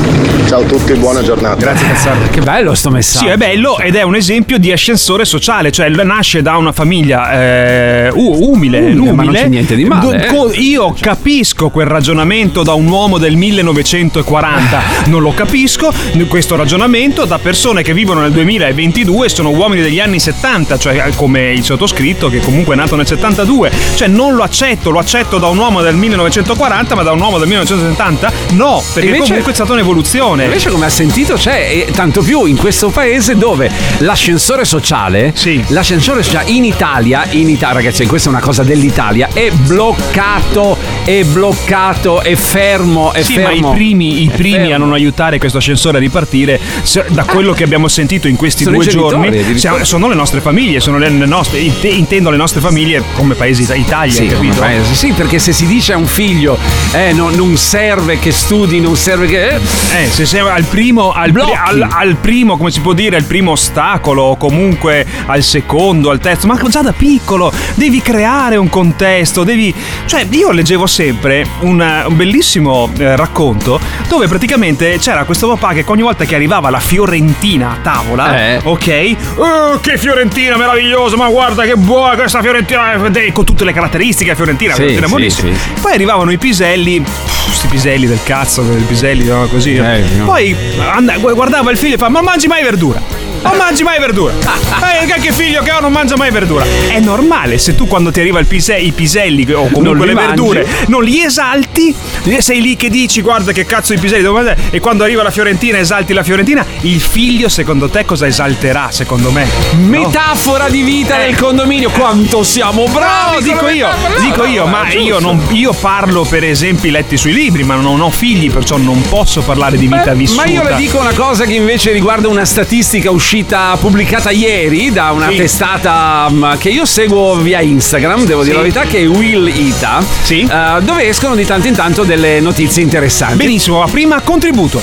Ciao a tutti, buona giornata. Grazie Cazzaro. Che bello sto messaggio. Sì, è bello ed è un esempio di ascensore sociale, cioè nasce da una famiglia eh, umile, Umile, umile. ma non c'è niente di male, Do- eh. io capisco quel ragionamento da un uomo del 1940, [LAUGHS] non lo capisco questo ragionamento da persone che vivono nel 2022 e sono uomini degli anni 70, cioè come il sottoscritto che comunque è nato nel 72, cioè non lo accetto, lo accetto da un uomo del 1940, ma da un uomo del 1970 no, perché Invece- comunque è stata un'evoluzione. Invece, come ha sentito, c'è tanto più in questo paese dove l'ascensore sociale, l'ascensore sociale in Italia, in Italia, ragazzi, questa è una cosa dell'Italia, è bloccato, è bloccato, è fermo, è sì, fermo. ma i primi, i primi a non aiutare questo ascensore a ripartire, se- da quello che abbiamo sentito in questi Sono due genitori, giorni, siamo- sono le nostre famiglie, sono le nostre, int- intendo le nostre famiglie come paese ita- Italia, Sì, capito? paese. Sì, perché se si dice a un figlio, eh, no- non serve che studi, non serve che. Eh, se sei al primo, al, al- al primo, come si può dire, al primo ostacolo, o comunque al secondo, al terzo, ma già da piccolo devi creare un contesto, devi. Cioè, io leggevo sempre un, un bellissimo eh, racconto dove praticamente c'era questo papà che ogni volta che arrivava la Fiorentina a tavola, Eh. ok? "Oh, che Fiorentina meravigliosa, ma guarda che buona questa Fiorentina, eh, con tutte le caratteristiche Fiorentina, Sì, Fiorentina sì, buonissima. sì. Poi arrivavano i piselli, questi piselli del cazzo, quei piselli no, così. Eh, no. Poi and- guardava il figlio e fa: Ma mangi mai verdura? Non mangi mai verdura. [LAUGHS] Eh, che figlio che ho non mangia mai verdura. È normale se tu quando ti arriva il pise- i piselli o comunque le mangi. verdure non li esalti, sei lì che dici guarda che cazzo i piselli devo mangiare e quando arriva la Fiorentina esalti la Fiorentina, il figlio secondo te cosa esalterà secondo me? No? Metafora di vita Eh. del condominio, quanto siamo bravi! No, dico io, metafore. No, dico no, io, ma è io, non, io parlo per esempi letti sui libri, ma non ho figli, perciò non posso parlare di vita Eh, vissuta. Ma io le dico una cosa che invece riguarda una statistica uscita pubblicata ieri da una Sì. testata mm, che io seguo via Instagram, devo dire Sì. la verità, che è Will Ita, Sì. eh, dove escono di tanto in tanto delle notizie interessanti. Benissimo, ma prima contributo.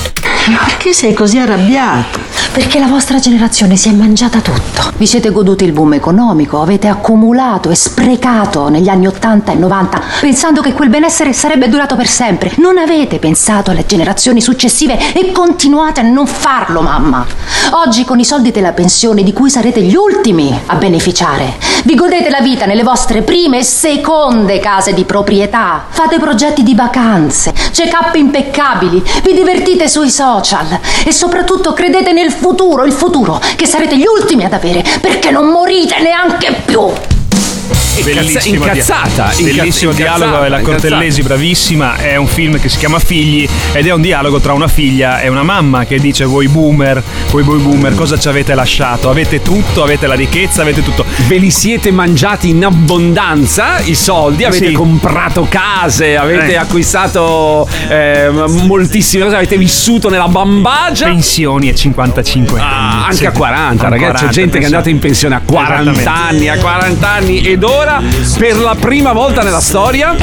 Perché sei così arrabbiato? Perché la vostra generazione si è mangiata tutto. Vi siete goduti il boom economico, avete accumulato e sprecato negli anni 80 e 90 pensando che quel benessere sarebbe durato per sempre. Non avete pensato alle generazioni successive e continuate a non farlo, mamma. Oggi con i soldi della pensione di cui sarete gli ultimi a beneficiare, vi godete la vita nelle vostre prime e seconde case di proprietà. Fate progetti di vacanze, check-up impeccabili, vi divertite sui social e soprattutto credete nel futuro, il futuro che sarete gli ultimi ad avere perché non morite neanche più. Bellissimo dia- incazzata, Bellissimo incazz- dialogo, incazzata, è la Cortellesi, bravissima. È un film che si chiama Figli ed è un dialogo tra una figlia e una mamma che dice: Voi boomer, voi voi boomer, cosa ci avete lasciato? Avete tutto, avete la ricchezza, avete tutto. Ve li siete mangiati in abbondanza i soldi, avete Sì. comprato case, avete Eh. acquistato eh, moltissime cose, avete vissuto nella bambagia. Pensioni a 55 anni. Ah, anche Sì. a 40, A ragazzi, 40, c'è gente che è andata in pensione a 40 Esattamente. anni, a 40 anni ed ora per la prima volta nella storia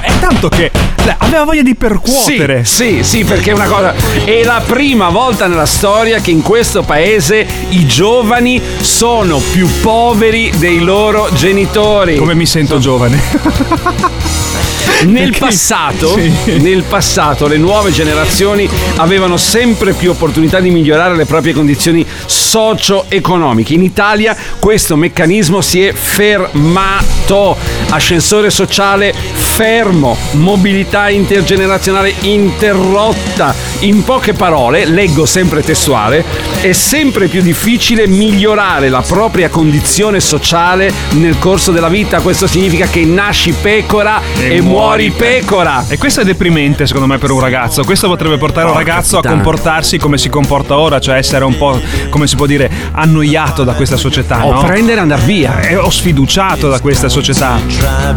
È tanto che aveva voglia di percuotere. Sì, sì, sì, perché è una cosa. È la prima volta nella storia che in questo paese i giovani sono più poveri dei loro genitori. Come mi sento giovane. [LAUGHS] Nel passato, Sì. nel passato le nuove generazioni avevano sempre più opportunità di migliorare le proprie condizioni socio-economiche. In Italia questo meccanismo si è fermato. Ascensore sociale fermo, mobilità intergenerazionale interrotta. In poche parole, leggo sempre testuale, è sempre più difficile migliorare la propria condizione sociale nel corso della vita. Questo significa che nasci pecora e, muori pecora. E questo è deprimente secondo me per un ragazzo. Questo potrebbe portare un ragazzo a comportarsi come si comporta ora, cioè essere un po', come si può dire, annoiato da questa società. O no? prendere e andare via. Eh, O sfiduciato da questa società.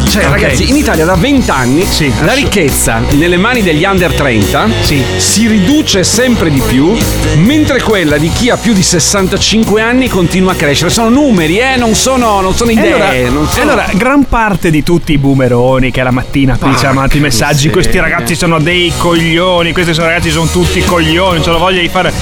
Cioè, Ok. ragazzi, in Italia da 20 anni Sì, la ricchezza nelle mani degli under 30 Sì. si riduce sempre di più, mentre quella di chi ha più di 65 anni continua a crescere. Sono numeri, eh, non sono, non sono E idee. allora, non e sono... allora, gran parte di tutti i boomeroni che la mattina qui ci mandati i messaggi, questi ragazzi sono dei coglioni, questi sono ragazzi sono tutti coglioni, non ce la voglia di fare.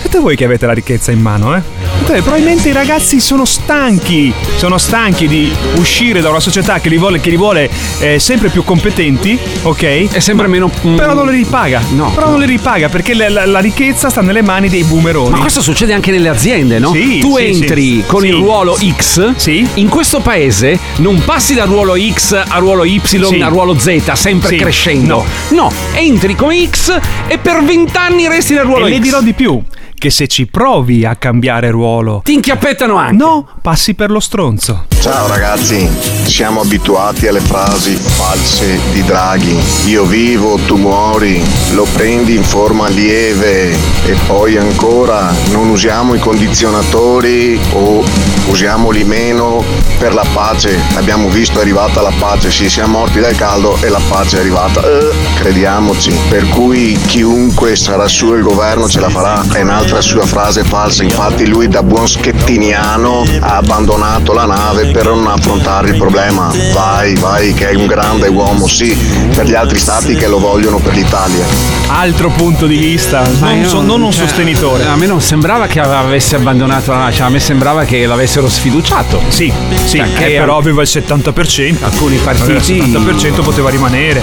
Siete voi che avete la ricchezza in mano, eh? Probabilmente i ragazzi sono stanchi, sono stanchi di uscire da una società che li vuole, che li vuole eh, sempre più competenti, ok? È sempre meno. mm, Però non li ripaga. No. Però non li ripaga perché la, la- la ricchezza sta nelle mani dei boomeroni. Ma questo succede anche nelle aziende, no? Sì, tu sì, entri sì. con il ruolo X, Sì. in questo paese non passi dal ruolo X a ruolo Y a ruolo Z, sempre crescendo. No. entri come X e per vent'anni resti nel ruolo E X. le dirò di più. Che se ci provi a cambiare ruolo, Ti inchiappettano anche. no, passi per lo stronzo. Ciao ragazzi, siamo abituati alle frasi false di Draghi. Io vivo, tu muori, lo prendi in forma lieve e poi ancora non usiamo i condizionatori o usiamoli meno per la pace. Abbiamo visto è arrivata la pace, sì, siamo morti dal caldo e la pace è arrivata. Eh, crediamoci. Per cui chiunque sarà su il governo ce la farà. È un'altra sua frase falsa. Infatti lui da buon schettiniano ha abbandonato la nave per non affrontare il problema. Vai, vai, che è un grande uomo, sì, per gli altri stati che lo vogliono per l'Italia. Altro punto di vista, Ma non, io- so- non un cioè, sostenitore. A me non sembrava che avesse abbandonato la nave, cioè a me sembrava che l'avessero sfiduciato. Sì, sì, Cioè, eh, che però aveva il 70%. alcuni partiti. Il 70% poteva rimanere.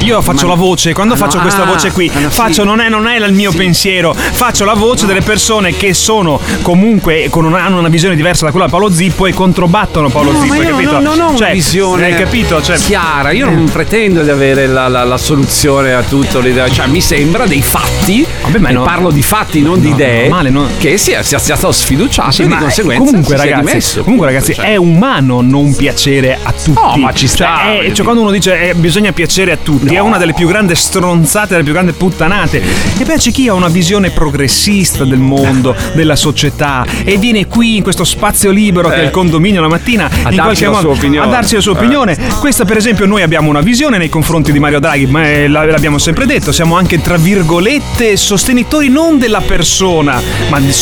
Io faccio Ma- la voce, quando Ah, faccio no, questa ah, voce qui, ah, no, sì. faccio, non, è, non è il mio pensiero, faccio la voce delle persone che sono comunque con una, hanno una visione diversa da quella di Paolo Zippo e controbattono Paolo No, Zippo, hai capito? non ho una Cioè, visione Hai capito? Cioè, chiara, io non pretendo di avere la, la- la soluzione a tutto, l'idea. cioè mi sembra dei fatti, Vabbè, ma no- parlo di fatti, non di No, idee, normale, no. che sia, sia, sia stato sfiduciato Sì, e di conseguenza comunque ragazzi, comunque ragazzi Cioè, è umano non piacere a tutti. No, ma ci sta, Cioè, è- cioè, quando uno dice eh, bisogna piacere a tutti, è una delle più grandi stronzate, delle più grandi puttanate. E c'è chi ha una visione progressista del mondo, [LAUGHS] della società e viene qui in questo spazio libero che è il condominio la mattina in darci qualche modo a darci la sua Eh. opinione. Questa per esempio noi abbiamo una visione nei confronti di Mario Draghi, ma eh, la- l'abbiamo sempre detto, siamo anche tra virgolette sostenitori non della persona, ma di,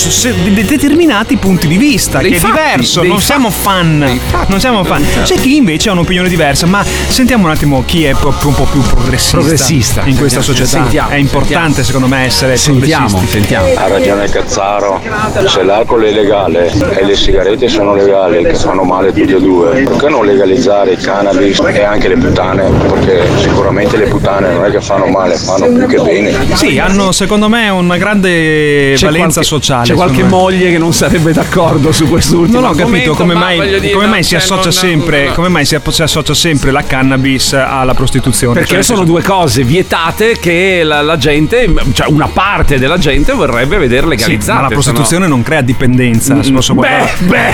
di determinati punti di vista, Dei che fatti, è diverso. Non fatti. siamo fan. Non siamo fan. C'è chi invece ha un'opinione diversa, ma sentiamo un attimo chi è proprio un po' più progressista, Progressista. in questa Sentiamo, società. sentiamo, è importante sentiamo. secondo me essere Sentiamo, progressisti. sentiamo. Ha ragione Cazzaro, se l'alcol è legale e le sigarette sono legali, che fanno male tutte e due, perché non legalizzare il cannabis e anche le puttane? Perché sicuramente le puttane non è che fanno male, fanno più che bene. Sì, hanno secondo me una grande C'è valenza qualche- sociale. C'è qualche secondo me. moglie che non sarebbe d'accordo su quest'ultimo Non ho capito come ma mai, voglio dire, come mai no, si associa non- sempre, come mai si, associa sempre la cannabis alla prostituzione. Perché Cioè, sono due cose vietate che la, la gente, cioè una parte della gente vorrebbe vedere Sì, legalizzate. ma la prostituzione non crea dipendenza. se posso Beh, beh,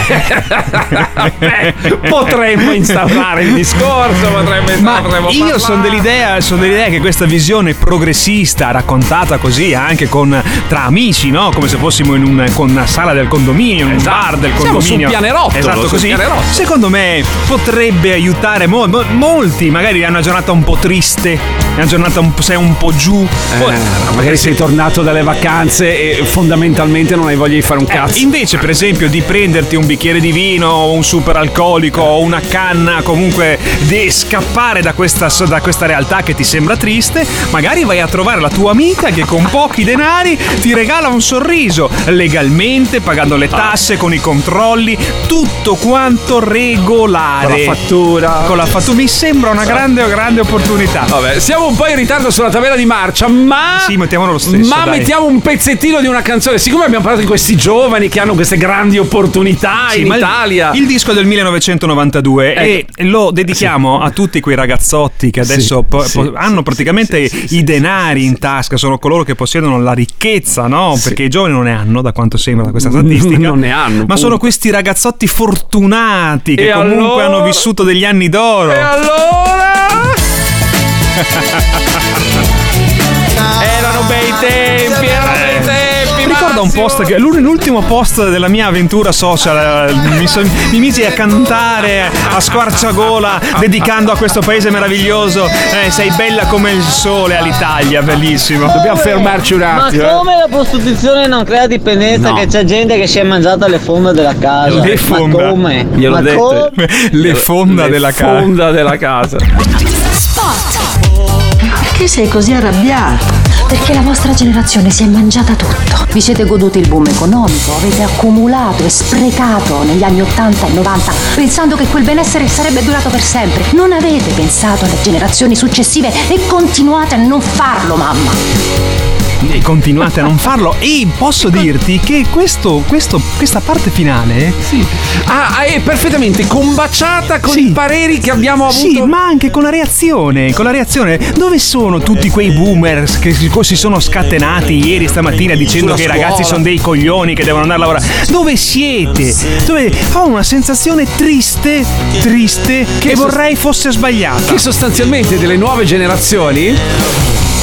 [LAUGHS] beh, potremmo instaurare il discorso, potremmo Ma potremmo io sono dell'idea, sono dell'idea che questa visione progressista, raccontata così anche con, tra amici, no? come se fossimo in un- con una sala del condominio, in un bar del Esatto. Siamo condominio. sul pianerottolo, Esatto, così. pianerottolo. Secondo me potrebbe aiutare mo- mo- molti. Magari hanno una giornata un po' triste, una giornata un po', sei un po' giù. Poi- Eh, magari sei tornato dalle vacanze e fondamentalmente non hai voglia di fare un Eh, cazzo. invece, per esempio, di prenderti un bicchiere di vino, o un super alcolico, o una canna, comunque di scappare da questa, da questa realtà che ti sembra triste, magari vai a trovare la tua amica che con pochi denari ti regala un sorriso, legalmente, pagando le tasse, con i controlli, tutto quanto regolare. Con la fattura. Con la fattura. Mi sembra una grande, grande opportunità. Vabbè, siamo un po' in ritardo sulla tabella di marcia, ma. Sì, mettiamolo lo stesso. Ma dai. mettiamo un pezzettino di una canzone. Siccome abbiamo parlato di questi giovani che hanno queste grandi opportunità Sì, in ma il- Italia. Il disco è del 1992 e lo dedichiamo a tutti quei ragazzotti che adesso Sì, po- sì, po- hanno praticamente i denari in tasca, sono coloro che possiedono la ricchezza, no? Perché i giovani non ne hanno, da quanto sembra da questa [LAUGHS] statistica. Non ne hanno, Ma punto. sono questi ragazzotti fortunati che E comunque allora? hanno vissuto degli anni d'oro. E allora? [LAUGHS] Erano bei tempi, erano Ricorda un post che l'un- l'ultimo post della mia avventura social eh, mi, son- mi misi a cantare a squarciagola dedicando a questo paese meraviglioso eh, sei bella come il sole all'Italia bellissimo Dobbiamo fermarci un Ma attimo. eh. come la prostituzione non crea dipendenza? No. Che c'è gente che si è mangiata le fonda della casa. Le fonda. Ma come? Gliel'ho Ma detto. come? le fonda Le della casa fonda della casa. Perché sei così arrabbiato? Perché la vostra generazione si è mangiata tutto. Vi siete goduti il boom economico, avete accumulato e sprecato negli anni 80 e 90 pensando che quel benessere sarebbe durato per sempre. Non avete pensato alle generazioni successive e continuate a non farlo, mamma. E continuate a non farlo e posso dirti che questo, questo- questa parte finale Ah, ah, è perfettamente combaciata con i pareri che abbiamo avuto. Sì, ma anche con la reazione, con la reazione. Dove sono tutti quei boomers che si sono scatenati ieri stamattina dicendo Sulla che i ragazzi sono dei coglioni che devono andare a lavorare? Dove siete? Dove ho una sensazione triste, triste che, Che vorrei fosse sbagliata. Che sostanzialmente delle nuove generazioni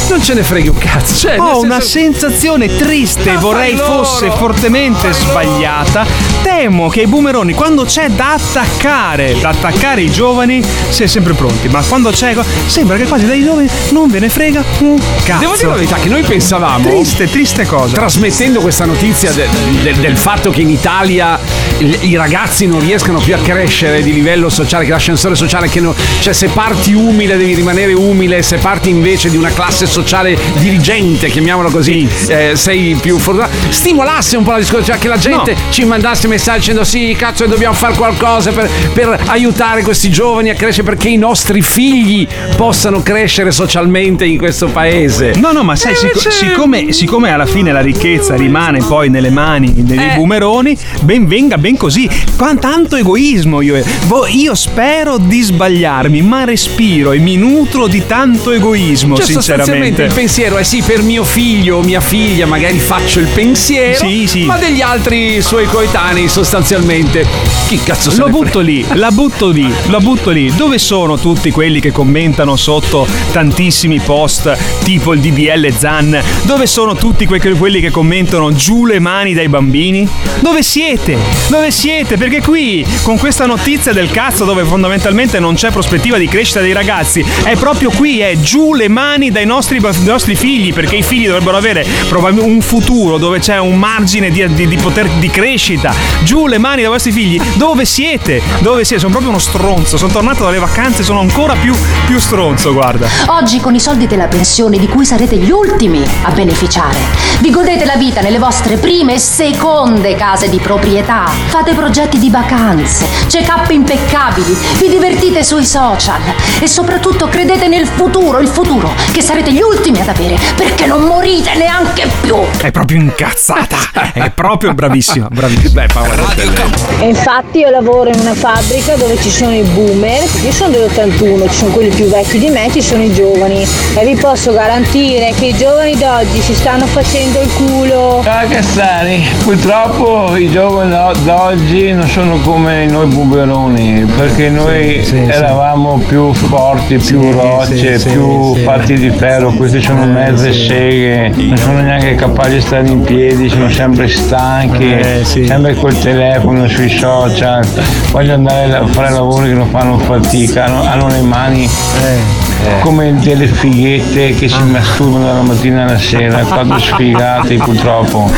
non ce ne freghi un cazzo. Cioè, Ho senso- una sensazione triste, Ma vorrei fosse fortemente sbagliata. Temo che i boomeroni, quando c'è da attaccare, da attaccare i giovani, si è sempre pronti. Ma quando c'è. sembra che quasi dai giovani non ve ne frega un cazzo. Devo dire la verità che noi pensavamo Triste, triste cosa. Trasmettendo questa notizia de- de- del fatto che in Italia i ragazzi non riescano più a crescere di livello sociale, che l'ascensore sociale, che no- cioè se parti umile devi rimanere umile, se parti invece di una classe sociale dirigente, chiamiamolo così, eh, sei più fortunato. Stimolasse un po' la discussione, cioè che la gente ci mandasse messaggi dicendo sì, cazzo, dobbiamo fare qualcosa per, per aiutare questi giovani a crescere perché i nostri figli possano crescere socialmente in questo paese. No, no, ma sai, sic- invece- siccome, siccome alla fine la ricchezza rimane poi nelle mani dei Eh. boomeroni, ben venga, ben così. Qua tanto egoismo io, io spero di sbagliarmi, ma respiro e mi nutro di tanto egoismo, Cioè, sostanzialmente sinceramente. il pensiero è sì, per mio figlio o mia figlia magari faccio il pensiero, Sì, sì. ma degli altri suoi coetanei sostanzialmente chi cazzo se Lo butto lì, la butto lì, la butto lì. Dove sono tutti quelli che commentano sotto tantissimi post tipo il DBL Zan? Dove sono tutti que- quelli che commentano giù le mani dai bambini? Dove siete? Dove siete? Perché qui, con questa notizia del cazzo dove fondamentalmente non c'è prospettiva di crescita dei ragazzi, è proprio qui, è giù le mani dai nostri nostri, dei nostri figli, perché i figli dovrebbero avere probabilmente un futuro dove c'è un margine di, di- di poter di crescita. Giù le mani dai vostri figli. Dove siete? Dove siete? Sono proprio uno stronzo. Sono tornato dalle vacanze, sono ancora più, più stronzo, guarda. Oggi con i soldi della pensione di cui sarete gli ultimi a beneficiare, vi godete la vita nelle vostre prime e seconde case di proprietà, fate progetti di vacanze, check-up impeccabili, vi divertite sui social e soprattutto credete nel futuro, il futuro che sarete gli ultimi ad avere perché non morite neanche più. È proprio incazzata. È proprio bravissima, bravissima. Beh, Paola, E infatti io lavoro in una fabbrica dove ci sono i boomer, io sono dell'81, ci sono quelli più vecchi di me, ci sono i giovani e vi posso garantire che i giovani d'oggi si stanno facendo il culo. Ah, Cassani, purtroppo i giovani d'o- d'oggi non sono come noi buberoni, perché noi eravamo più forti, più rocce, più fatti di ferro, questi sono mezze seghe, non sono neanche capaci di stare in piedi, sono sempre stanchi, sempre col telefono, sui social, vogliono andare a fare lavori che non fanno fatica, hanno, le mani come delle fighette che si masturbano dalla mattina alla sera, quando sfigati purtroppo.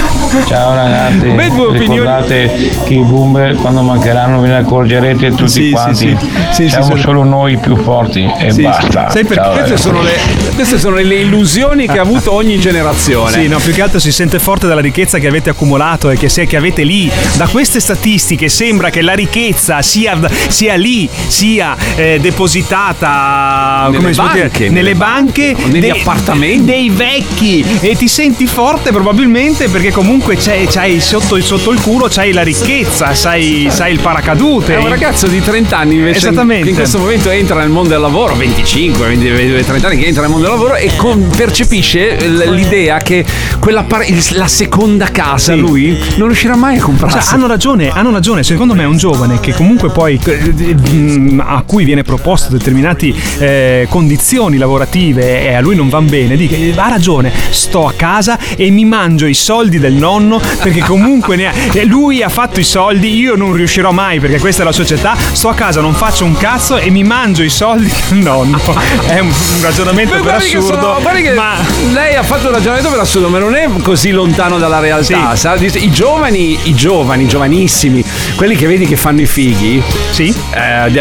Ciao ragazzi, Beh, due opinioni. ricordate che i boomer quando mancheranno ve ne accorgerete tutti Sì, sì, quanti. sì. Sì, sì, Siamo sì. solo noi più forti e Sì, basta. Sai perché Ciao, queste ragazzi. sono, le, queste sono le illusioni che ha avuto ogni generazione. Sì, no, più che altro si sente forte dalla ricchezza che avete accumulato e che, se- che avete lì. Da queste statistiche sembra che la ricchezza sia, sia lì, sia eh, depositata Nelle può dire, banche, nelle nelle banche, negli dei- appartamenti. dei vecchi. E ti senti forte probabilmente perché comunque c'hai, c'hai sotto, sotto il culo c'hai la ricchezza, sai, sai il paracadute. È un ragazzo di 30 anni invece Esattamente. che in questo momento entra nel mondo del lavoro, 25, 20, 22, 30 anni che entra nel mondo del lavoro e con- percepisce l- l'idea che quella par- il- la seconda casa lui non riuscirà mai a comprarsi. Cioè, hanno ragione, hanno ragione. Secondo me è un giovane che comunque poi eh, mm, a cui viene proposto determinate eh, condizioni lavorative e a lui non vanno bene, dica, eh, ha ragione, sto a casa e mi mangio i soldi del nonno perché comunque ne ha- eh, lui ha fatto i soldi, io non riuscirò mai perché questa è la società, sto a casa, non faccio un cazzo e mi mangio i soldi del nonno. [LAUGHS] È un, un ragionamento Beh, per guardi che assurdo. che ma lei ha fatto un ragionamento per assurdo, ma non è così lontano dalla realtà. Dice- I giovani, i giovani, giovanissimi, quelli che vedi che fanno i fighi, sì.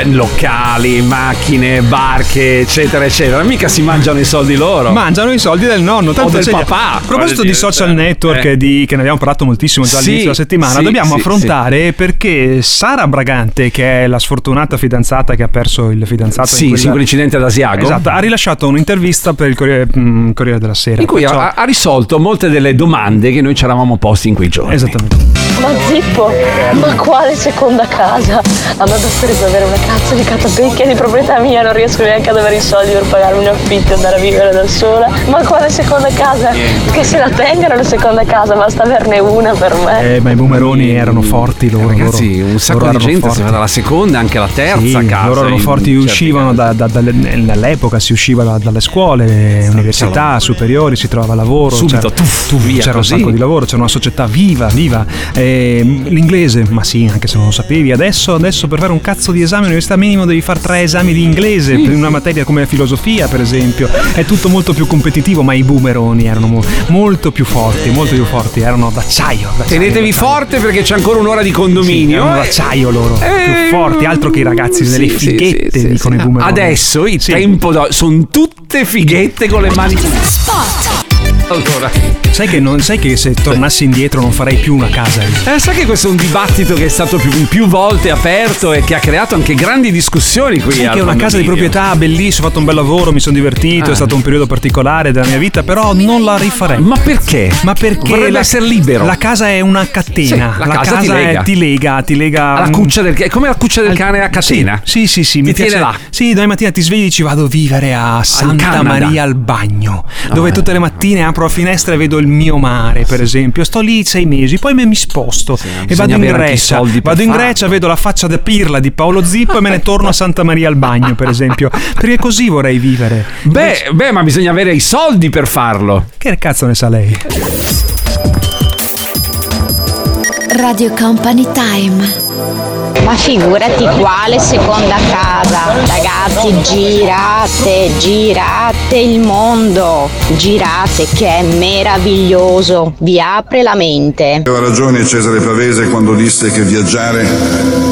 locali, macchine, barche, eccetera, eccetera, mica si mangiano i soldi loro. Mangiano i soldi del nonno, tanto o del papà. A proposito di social cioè, network eh. di- che ne abbiamo parlato moltissimo già Sì, all'inizio della settimana, sì, dobbiamo sì, affrontare perché Sara Bragante, che è la sfortunata fidanzata che ha perso il fidanzato Sì, in quell'incidente ad Asiago. Esatto, ha rilasciato un'intervista per il Corriere, mm, Corriere della Sera. in cui perciò- ha, ha risolto molte delle domande che noi ci eravamo posti in quei giorni. Esattamente. Ma Zippo, ma quale seconda casa? A me basterebbe avere una cazzo di catapecchia di proprietà mia, non riesco neanche ad avere i soldi per pagarmi un affitto e andare a vivere da sola. Ma quale seconda casa? Che se la tengano la seconda casa, basta averne una per me. Eh, ma i boomeroni erano forti loro. Ragazzi, loro- un sacco loro di gente forti. si va dalla seconda, anche la terza Sì, casa. loro erano forti, uscivano da, da- dalle- nell'epoca, si usciva da- dalle scuole, università, superiori, si trovava lavoro. Subito, c'era, tuff, via c'era così. un sacco di lavoro, c'era una società viva, viva. Eh, l'inglese, ma sì, anche se non lo sapevi, adesso, adesso per fare un cazzo di esame all'università minimo devi fare tre esami di inglese, per una materia come la filosofia per esempio, è tutto molto più competitivo, ma i boomeroni erano mo- molto più forti, molto più forti, erano d'acciaio. d'acciaio, Tenetevi d'acciaio. forte perché c'è ancora un'ora di Sì, condominio. erano Eh, d'acciaio loro, più Eh, forti, altro che i ragazzi sì, delle sì, fighette, sì, sì, dicono sì. i boomeroni. Adesso il Sì. tempo sono tutte fighette con le mani. Allora, Sai che, non, sai che se tornassi indietro non farei più una casa io. eh, sai che questo è un dibattito che è stato più, più volte aperto e che ha creato anche grandi discussioni qui. Al che è una casa di proprietà bellissima, ho fatto un bel lavoro, mi sono divertito, Ah. è stato un periodo particolare della mia vita, però non la rifarei. Ma perché? Ma perché Vorrebbe la, essere libero. La casa è una catena. Sì, la casa ti è- lega. ti lega, ti lega. Alla mm, cuccia del, è come la cuccia del cane a catena. Sì, sì, sì, mi Ti tiene piace. là. Sì, domani mattina ti svegli e dici vado a vivere a Santa. Maria al Bagno, Ah, dove eh. tutte le mattine apro la finestra e vedo il mio mare, per esempio. Sto lì sei mesi, poi me mi sposto e bisogna vado in Grecia. Vado in farlo. Grecia, vedo la faccia da pirla di Paolo Zippo e me ne torno a Santa Maria al Bagno, per esempio. Perché così vorrei vivere. Beh, beh, ma bisogna avere i soldi per farlo. Che cazzo ne sa lei? Radio Company Time. Ma figurati quale seconda casa. Ragazzi, girate, girate il mondo. Girate che è meraviglioso. Vi apre la mente. Aveva ragione Cesare Pavese quando disse che viaggiare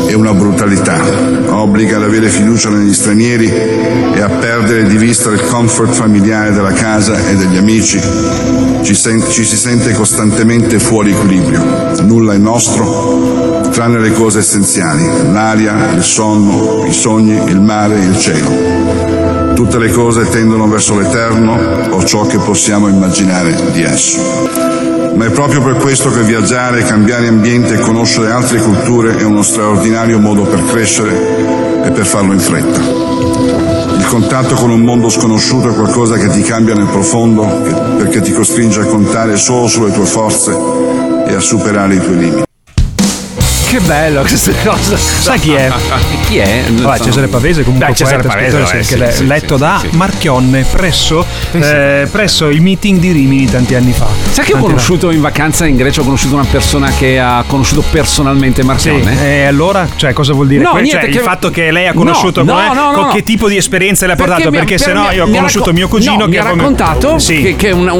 è una brutalità, obbliga ad avere fiducia negli stranieri e a perdere di vista il comfort familiare della casa e degli amici. Ci, sen- ci si sente costantemente fuori equilibrio, nulla è nostro tranne le cose essenziali, l'aria, il sonno, i sogni, il mare, il cielo. Tutte le cose tendono verso l'eterno o ciò che possiamo immaginare di esso. Ma è proprio per questo che viaggiare, cambiare ambiente e conoscere altre culture è uno straordinario modo per crescere e per farlo in fretta. Il contatto con un mondo sconosciuto è qualcosa che ti cambia nel profondo perché ti costringe a contare solo sulle tue forze e a superare i tuoi limiti. Che bello questa cosa. Sai chi è? chi è? Vabbè. Cesare Pavese comunque Dai, Cesare poeta, Pavese, sì, sì, letto sì, da. Marchionne presso, eh, presso il meeting di Rimini tanti anni fa. Sai che ho conosciuto in vacanza in Grecia, ho conosciuto una persona che ha conosciuto personalmente Marchionne. e allora, cioè, cosa vuol dire? No, Que- niente, cioè, che- il fatto che lei ha conosciuto No, com'è? no, no, con che tipo di esperienza le ha portato? Perché per- se no mi- io ho conosciuto mio cugino no, che mi ha raccontato che,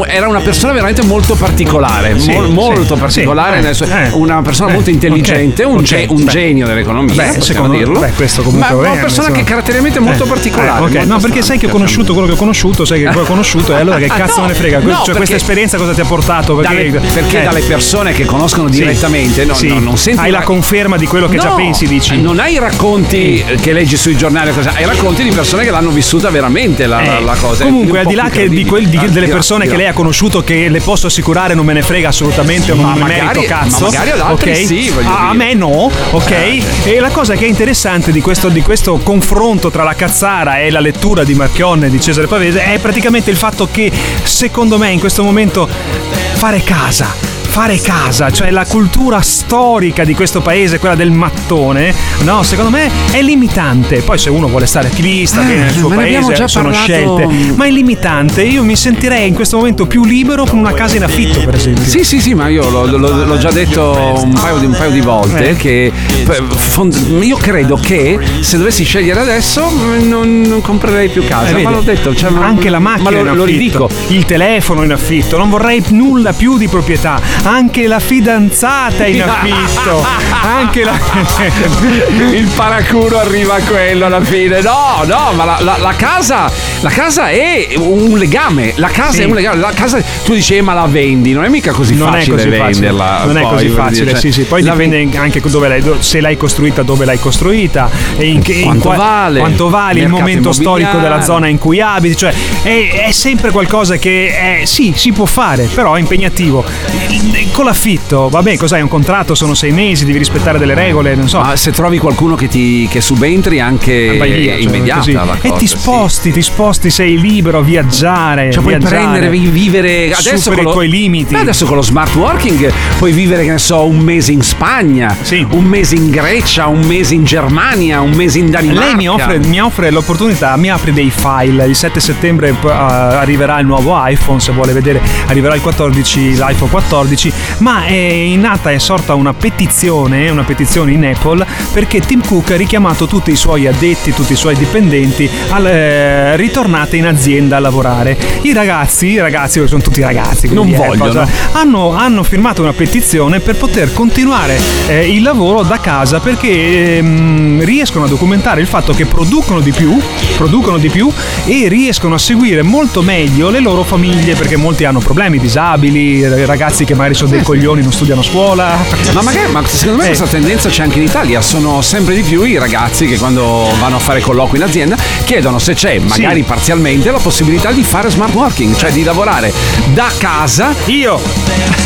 era una persona veramente molto particolare, molto particolare, eh, una persona eh, molto intelligente, ok, un, ge- un genio dell'economia, Beh, possiamo secondo- dirlo. beh, questo comunque Ma è, una persona insomma. che caratterialmente è molto Eh, particolare. eh, ok, molto no, perché sai che ho conosciuto quello che ho conosciuto, sai che ho conosciuto, e allora che [LAUGHS] cazzo No, me ne frega? no, cioè, questa esperienza cosa ti ha portato? Perché, Dalle- perché eh, dalle persone che conoscono sì, direttamente no, sì. no, non senti hai la conferma di quello che già pensi, dici. Non hai i racconti che leggi sui giornali, cosa- hai racconti di persone che l'hanno vissuta veramente la, la- Eh, la cosa. Comunque, Un al di là che di credibile. quel- di- Ah, delle persone che lei ha conosciuto, che le posso assicurare non me ne frega assolutamente, non me ne magari- merito cazzo. ma magari ad altri sì, voglio a, a dire. Me no, ok? E la cosa che è interessante di questo, di questo confronto tra la cazzara e la lettura di Marchionne di Cesare Pavese è praticamente il fatto che, secondo me, in questo momento fare casa. Fare casa, cioè la cultura storica di questo paese, quella del mattone, no, secondo me è limitante. Poi se uno vuole stare attivista, Eh, nel suo paese, già sono parlato- scelte, ma è limitante. Io mi sentirei in questo momento più libero con una casa in affitto, per esempio. Sì, sì, sì, ma io l'ho, l'ho- l'ho già detto un paio di, un paio di volte Eh. che eh, fond- io credo che se dovessi scegliere adesso mm, non, non comprerei più casa. Eh, ma l'ho detto, cioè, anche la macchina ma lo, in lo ridico. il telefono in affitto, non vorrei nulla più di proprietà, anche la fidanzata in [LAUGHS] affitto, anche la [LAUGHS] il paraculo arriva a quello alla fine. No, no, ma la, la- la casa, la casa è un legame. La casa Sì. è un legame. La casa, tu dici, "Eh, ma la vendi, non è mica così non è facile così facile, venderla. non è poi, così voglio facile, dire, sì, cioè, sì. Poi la dipende anche dove l'hai, se l'hai costruita, dove l'hai costruita, e in che, in Quanto qua- vale, quanto vale il momento storico della zona in cui abiti, cioè è, è sempre qualcosa che è, sì, si può fare, però è impegnativo. Con l'affitto, vabbè, cos'hai? Un contratto, sono sei mesi, devi rispettare delle regole, non so. Ma se trovi qualcuno che ti che subentri anche Vai via, cioè, immediata e ti sì. sposti, ti sposti, sei libero a viaggiare. Cioè puoi viaggiare, prendere, vi- vivere adesso con lo- i tuoi limiti. Adesso con lo smart working puoi vivere, che ne so, un mese in Spagna, un mese in Grecia, un mese in Germania, un mese in Danimarca. Lei mi offre, mi offre l'opportunità, mi apre dei file. Il 7 settembre eh, arriverà il nuovo iPhone, se vuole vedere, arriverà il 14, l'iPhone 14. Ma è nata, è sorta una petizione, una petizione in Apple perché Tim Cook ha richiamato tutti i suoi addetti, tutti i suoi dipendenti al, eh, ritornate in azienda a lavorare. I ragazzi, i ragazzi, sono tutti ragazzi, quindi Non vogliono. cosa- hanno, hanno firmato una petizione per poter continuare eh, il lavoro da casa perché ehm, riescono a documentare il fatto che producono di più, producono di più e riescono a seguire molto meglio le loro famiglie perché molti hanno problemi, disabili, eh, ragazzi che magari sono dei coglioni, non studiano a scuola. Ma magari, ma secondo me Eh. questa tendenza c'è anche in Italia. Sono sempre di più i ragazzi che quando vanno a fare colloqui in azienda chiedono se c'è, magari parzialmente, la possibilità di fare smart working, cioè di lavorare da casa. Io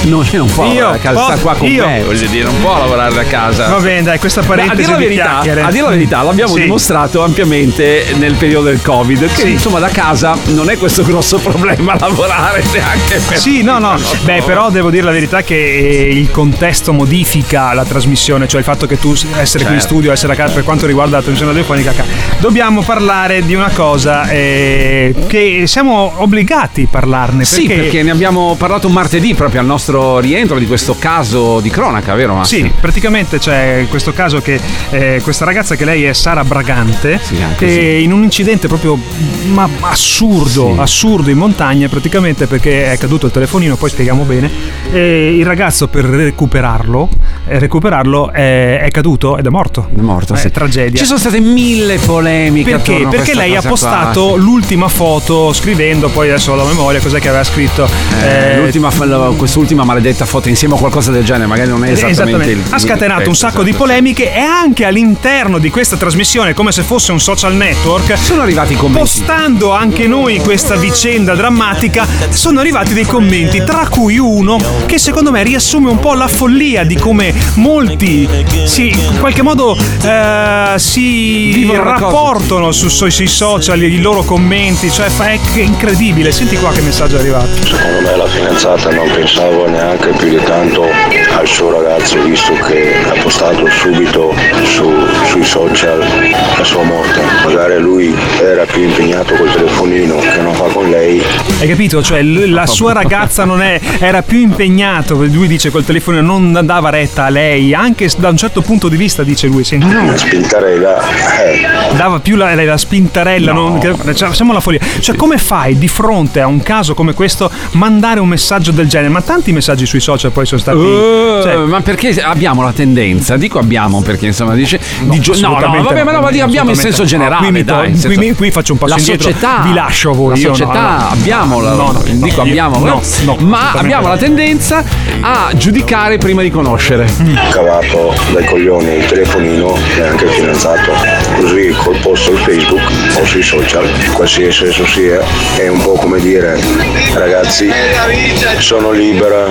non, non può Io, lavorare da casa, sta qua con io. me, voglio dire, non può lavorare da casa. Va bene, dai, questa Ma a parentesi dire la verità, a dire la verità, l'abbiamo Sì. dimostrato ampiamente nel periodo del Covid. Che Sì. insomma da casa non è questo grosso problema [LAUGHS] lavorare neanche per Sì, no, no. Beh, però devo dire la verità che eh, il contesto modifica la trasmissione, cioè il fatto che tu essere qui in Certo. studio, essere a casa per quanto riguarda la trasmissione radiofonica. ca- Dobbiamo parlare di una cosa eh, che siamo obbligati a parlarne. Sì, perché ne abbiamo parlato martedì proprio al nostro rientro di questo caso di cronaca, vero Massimo? Sì, praticamente c'è questo caso che eh, questa ragazza che lei è Sara Bragante anche e in un incidente proprio ma, assurdo, assurdo in montagna praticamente perché è caduto il telefonino, poi spieghiamo bene, il ragazzo per recuperarlo, recuperarlo è, è caduto ed è morto. È morto, Eh, sì. tragedia. Ci sono state mille polemiche. Perché? Perché lei ha qua, postato sì. l'ultima foto scrivendo, poi adesso la memoria, cos'è che aveva scritto? Eh, Eh, l'ultima, quest'ultima maledetta foto insieme a qualcosa del genere, magari non è esattamente il ha scatenato un sacco di polemiche e anche all'interno di questa trasmissione, come se fosse un social network, sono arrivati i commenti. Postando anche noi questa vicenda drammatica, sono arrivati dei commenti, tra cui uno che secondo me riassume un po' la follia di come molti si, in qualche modo eh, si rapportano su- sui, sui social, i loro commenti, cioè fa- è incredibile. Senti qua che messaggio è arrivato. Secondo me la fidanzata non pensavo neanche più di tanto al suo ragazzo visto che ha postato subito su- sui social la sua morte. Magari lui era più impegnato col telefonino che non fa con lei. Hai capito? Cioè, l- la sua ragazza non è, era più impegnato. Lui dice col telefono non dava retta a lei, anche da un certo punto di vista, dice lui. Senti. Una spintarella. Eh. Dava più la, la- la spintarella, non- che- cioè, siamo alla follia. Cioè, come fai di fronte a un caso come questo mandare un messaggio del genere? Ma tanti messaggi sui social poi sono stati. Uh, cioè, ma perché abbiamo la tendenza, dico abbiamo perché insomma dice di gio- no, no, vabbè, ma no, ma abbiamo in senso no. generale, Qui mi to- dai, in qui senso- mi- qui faccio un passo la indietro, società, vi lascio voi, La io no, società no. abbiamo la, No, no, dico no, abbiamo, no, no, no, ma abbiamo la tendenza a giudicare prima di conoscere. Cavato dai coglioni il telefonino e anche il fidanzato. Così col post su Facebook o sui social, qualsiasi esso sia, è un po' come dire ragazzi sono libera,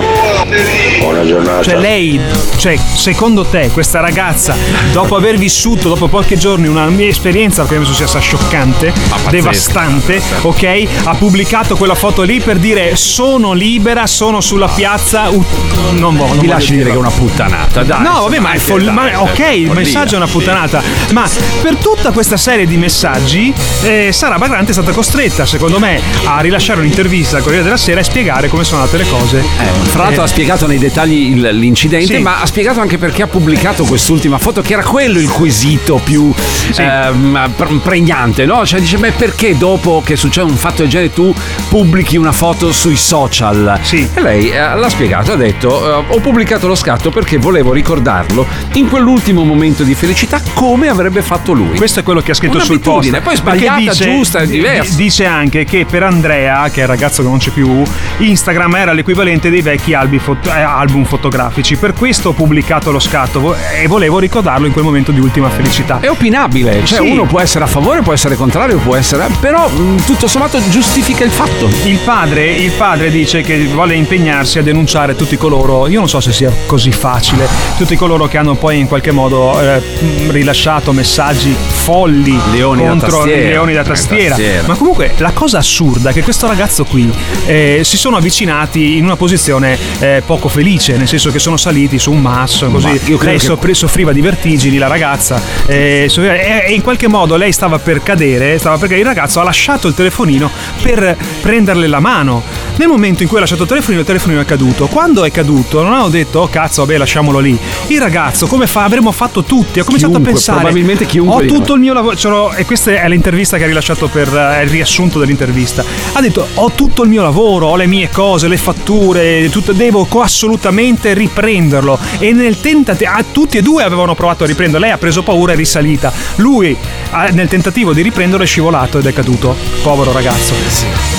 buona giornata. Cioè lei, cioè secondo te questa ragazza, dopo aver vissuto dopo pochi giorni una mia esperienza che penso sia stata scioccante, devastante, ok? Ha pubblicato quella foto lì per dire sono libera, sono sulla piazza, u- non voglio. Ti lasci dire che è una puttanata, dai. No, vabbè, ma, è insomma, foll- dai, ma dai, ok, il follia, messaggio è una sì. puttanata. Ma per tutta questa serie di messaggi, eh, Sara Bagrante è stata costretta, secondo me, a rilasciare un'intervista al Corriere della Sera e spiegare come sono andate le cose. Eh, Fra l'altro Eh, ha spiegato nei dettagli il- l'incidente, Sì. ma ha spiegato anche perché ha pubblicato quest'ultima foto, che era quello il quesito più ehm, pre- pregnante, no? Cioè dice, beh, perché dopo che succede un fatto del genere tu pubblichi una foto sui social? Sì. E lei eh, l'ha spiegato, ha detto, eh, ho pubblicato lo scatto perché volevo ricordarlo in quell'ultimo momento di felicità come avrebbe fatto lui. Questo è quello che ha scritto sul post. Poi sbagliata, dice- giusta, diversa. Dice anche che per Andrea, che è il ragazzo che non c'è più, Instagram era l'equivalente dei vecchi albi fot- eh, album fotografici. Per questo ho pubblicato lo scatto e volevo ricordarlo in quel momento di ultima felicità. È opinabile, cioè Sì. uno può essere a favore, può essere contrario, può essere. però mh, tutto sommato giustifica il fatto. Il padre, il padre dice che vuole impegnarsi a denunciare tutti coloro, io non so se sia così facile, tutti coloro che hanno poi in qualche modo eh, rilasciato messaggi folli Leoni da contro i leoni da tastiera. tastiera. Ma comunque la cosa assurda è che questo ragazzo qui eh, si sono avvicinati in una posizione eh, poco felice, nel senso che sono saliti su un masso, Ma così io credo lei che- soffri- soffriva di vertigini, la ragazza, eh, e, in qualche modo lei stava per cadere, stava per cadere, il ragazzo ha lasciato il telefonino per prenderle la mano. Nel momento in cui ha lasciato il telefonino, il telefonino è caduto. Quando è caduto, non hanno detto, oh cazzo, vabbè, lasciamolo lì. Il ragazzo, come fa? Avremmo fatto tutti. Ho cominciato Chiunque, a pensare. probabilmente chiunque Ho tutto noi." il mio lavoro. c'ero- e questa è l'intervista che ha rilasciato per eh, il riassunto dell'intervista. Ha detto: Ho tutto il mio lavoro, ho le mie cose, le fatture, tutto, devo assolutamente riprenderlo. E nel tentativo, tutti e due avevano provato a riprenderlo. Lei ha preso paura e è risalita. Lui, ah, nel tentativo di riprenderlo, è scivolato ed è caduto. Povero ragazzo.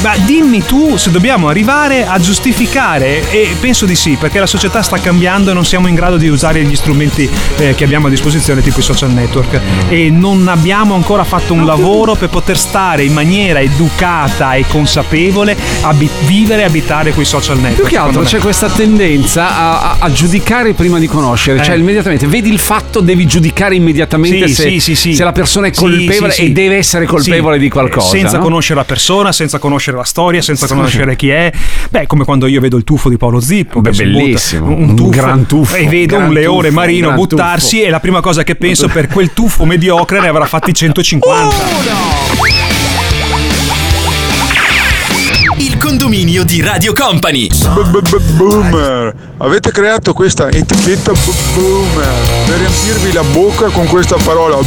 Ma dimmi tu se dobbiamo arrivare a giustificare, e penso di sì, perché la società sta cambiando e non siamo in grado di usare gli strumenti eh, che abbiamo a disposizione, tipo i social network. E non abbiamo ancora fatto un lavoro per poter stare in maniera educata e consapevole a bi- vivere e abitare quei social network. Più che altro c'è questa tendenza a, a- a giudicare prima di conoscere, Eh. cioè immediatamente vedi il fatto, devi giudicare immediatamente Sì, se, sì, sì, se la persona è colpevole e deve essere colpevole di qualcosa. Senza no? conoscere la persona, senza conoscere la storia, senza conoscere chi è. Beh, come quando io vedo il tuffo di Paolo Zippo. Beh, butta- bellissimo. Un, Un tuffo, gran tuffo, E vedo un leone tuffo, marino un buttarsi tuffo. e la prima cosa che penso per quel tuffo mediocre ne avrà fatti 150. Il condominio di Radio Company. Boomer, avete creato questa etichetta boomer per riempirvi la bocca con questa parola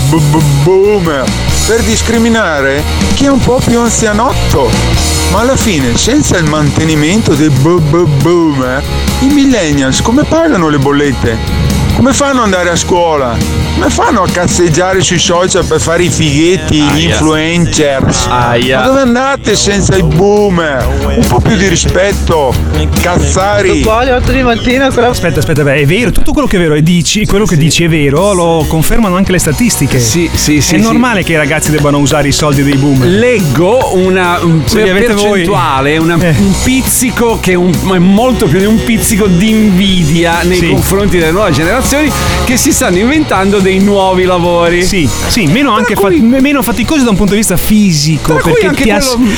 boomer per discriminare chi è un po' più anzianotto. Ma alla fine, senza il mantenimento dei b- b- boomer, i millennials come pagano le bollette? Come fanno ad andare a scuola? Come fanno a cazzeggiare sui social per fare i fighetti, gli influencers? Ma dove andate senza i boomer? Un po' più di rispetto, cazzari. alle 8 di mattina Aspetta, aspetta, beh, è vero, tutto quello che è vero e dici, quello che dici è vero, lo confermano anche le statistiche. Sì, sì, sì. È sì. normale che i ragazzi debbano usare i soldi dei boomer. Leggo una percentuale, una- un pizzico che è, un- è molto più di un pizzico di invidia nei Sì. confronti delle nuove generazioni che si stanno inventando dei nuovi lavori. Sì, sì, meno, anche fa- meno faticosi da un punto di vista fisico. Per cui Perché ti, ass- quello-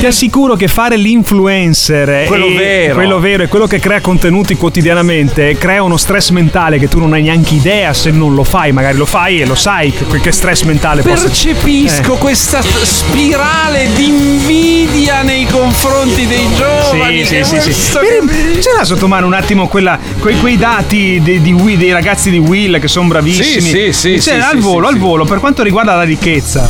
ti assicuro che fare l'influencer Quello vero. quello vero e quello che crea contenuti quotidianamente crea uno stress mentale che tu non hai neanche idea se non lo fai. Magari lo fai e lo sai che, che stress mentale possa- Percepisco Eh. questa spirale di invidia nei confronti dei giovani. Sì, sì, sì, sì. questo Per- Ce l'ha sotto mano un attimo quella- quei, quei dati di, di Will- dei ragazzi di Will che sono bravissimi. Sì, sì, sì, Cioè, sì, al sì, volo, sì, al sì. volo, per quanto riguarda la ricchezza,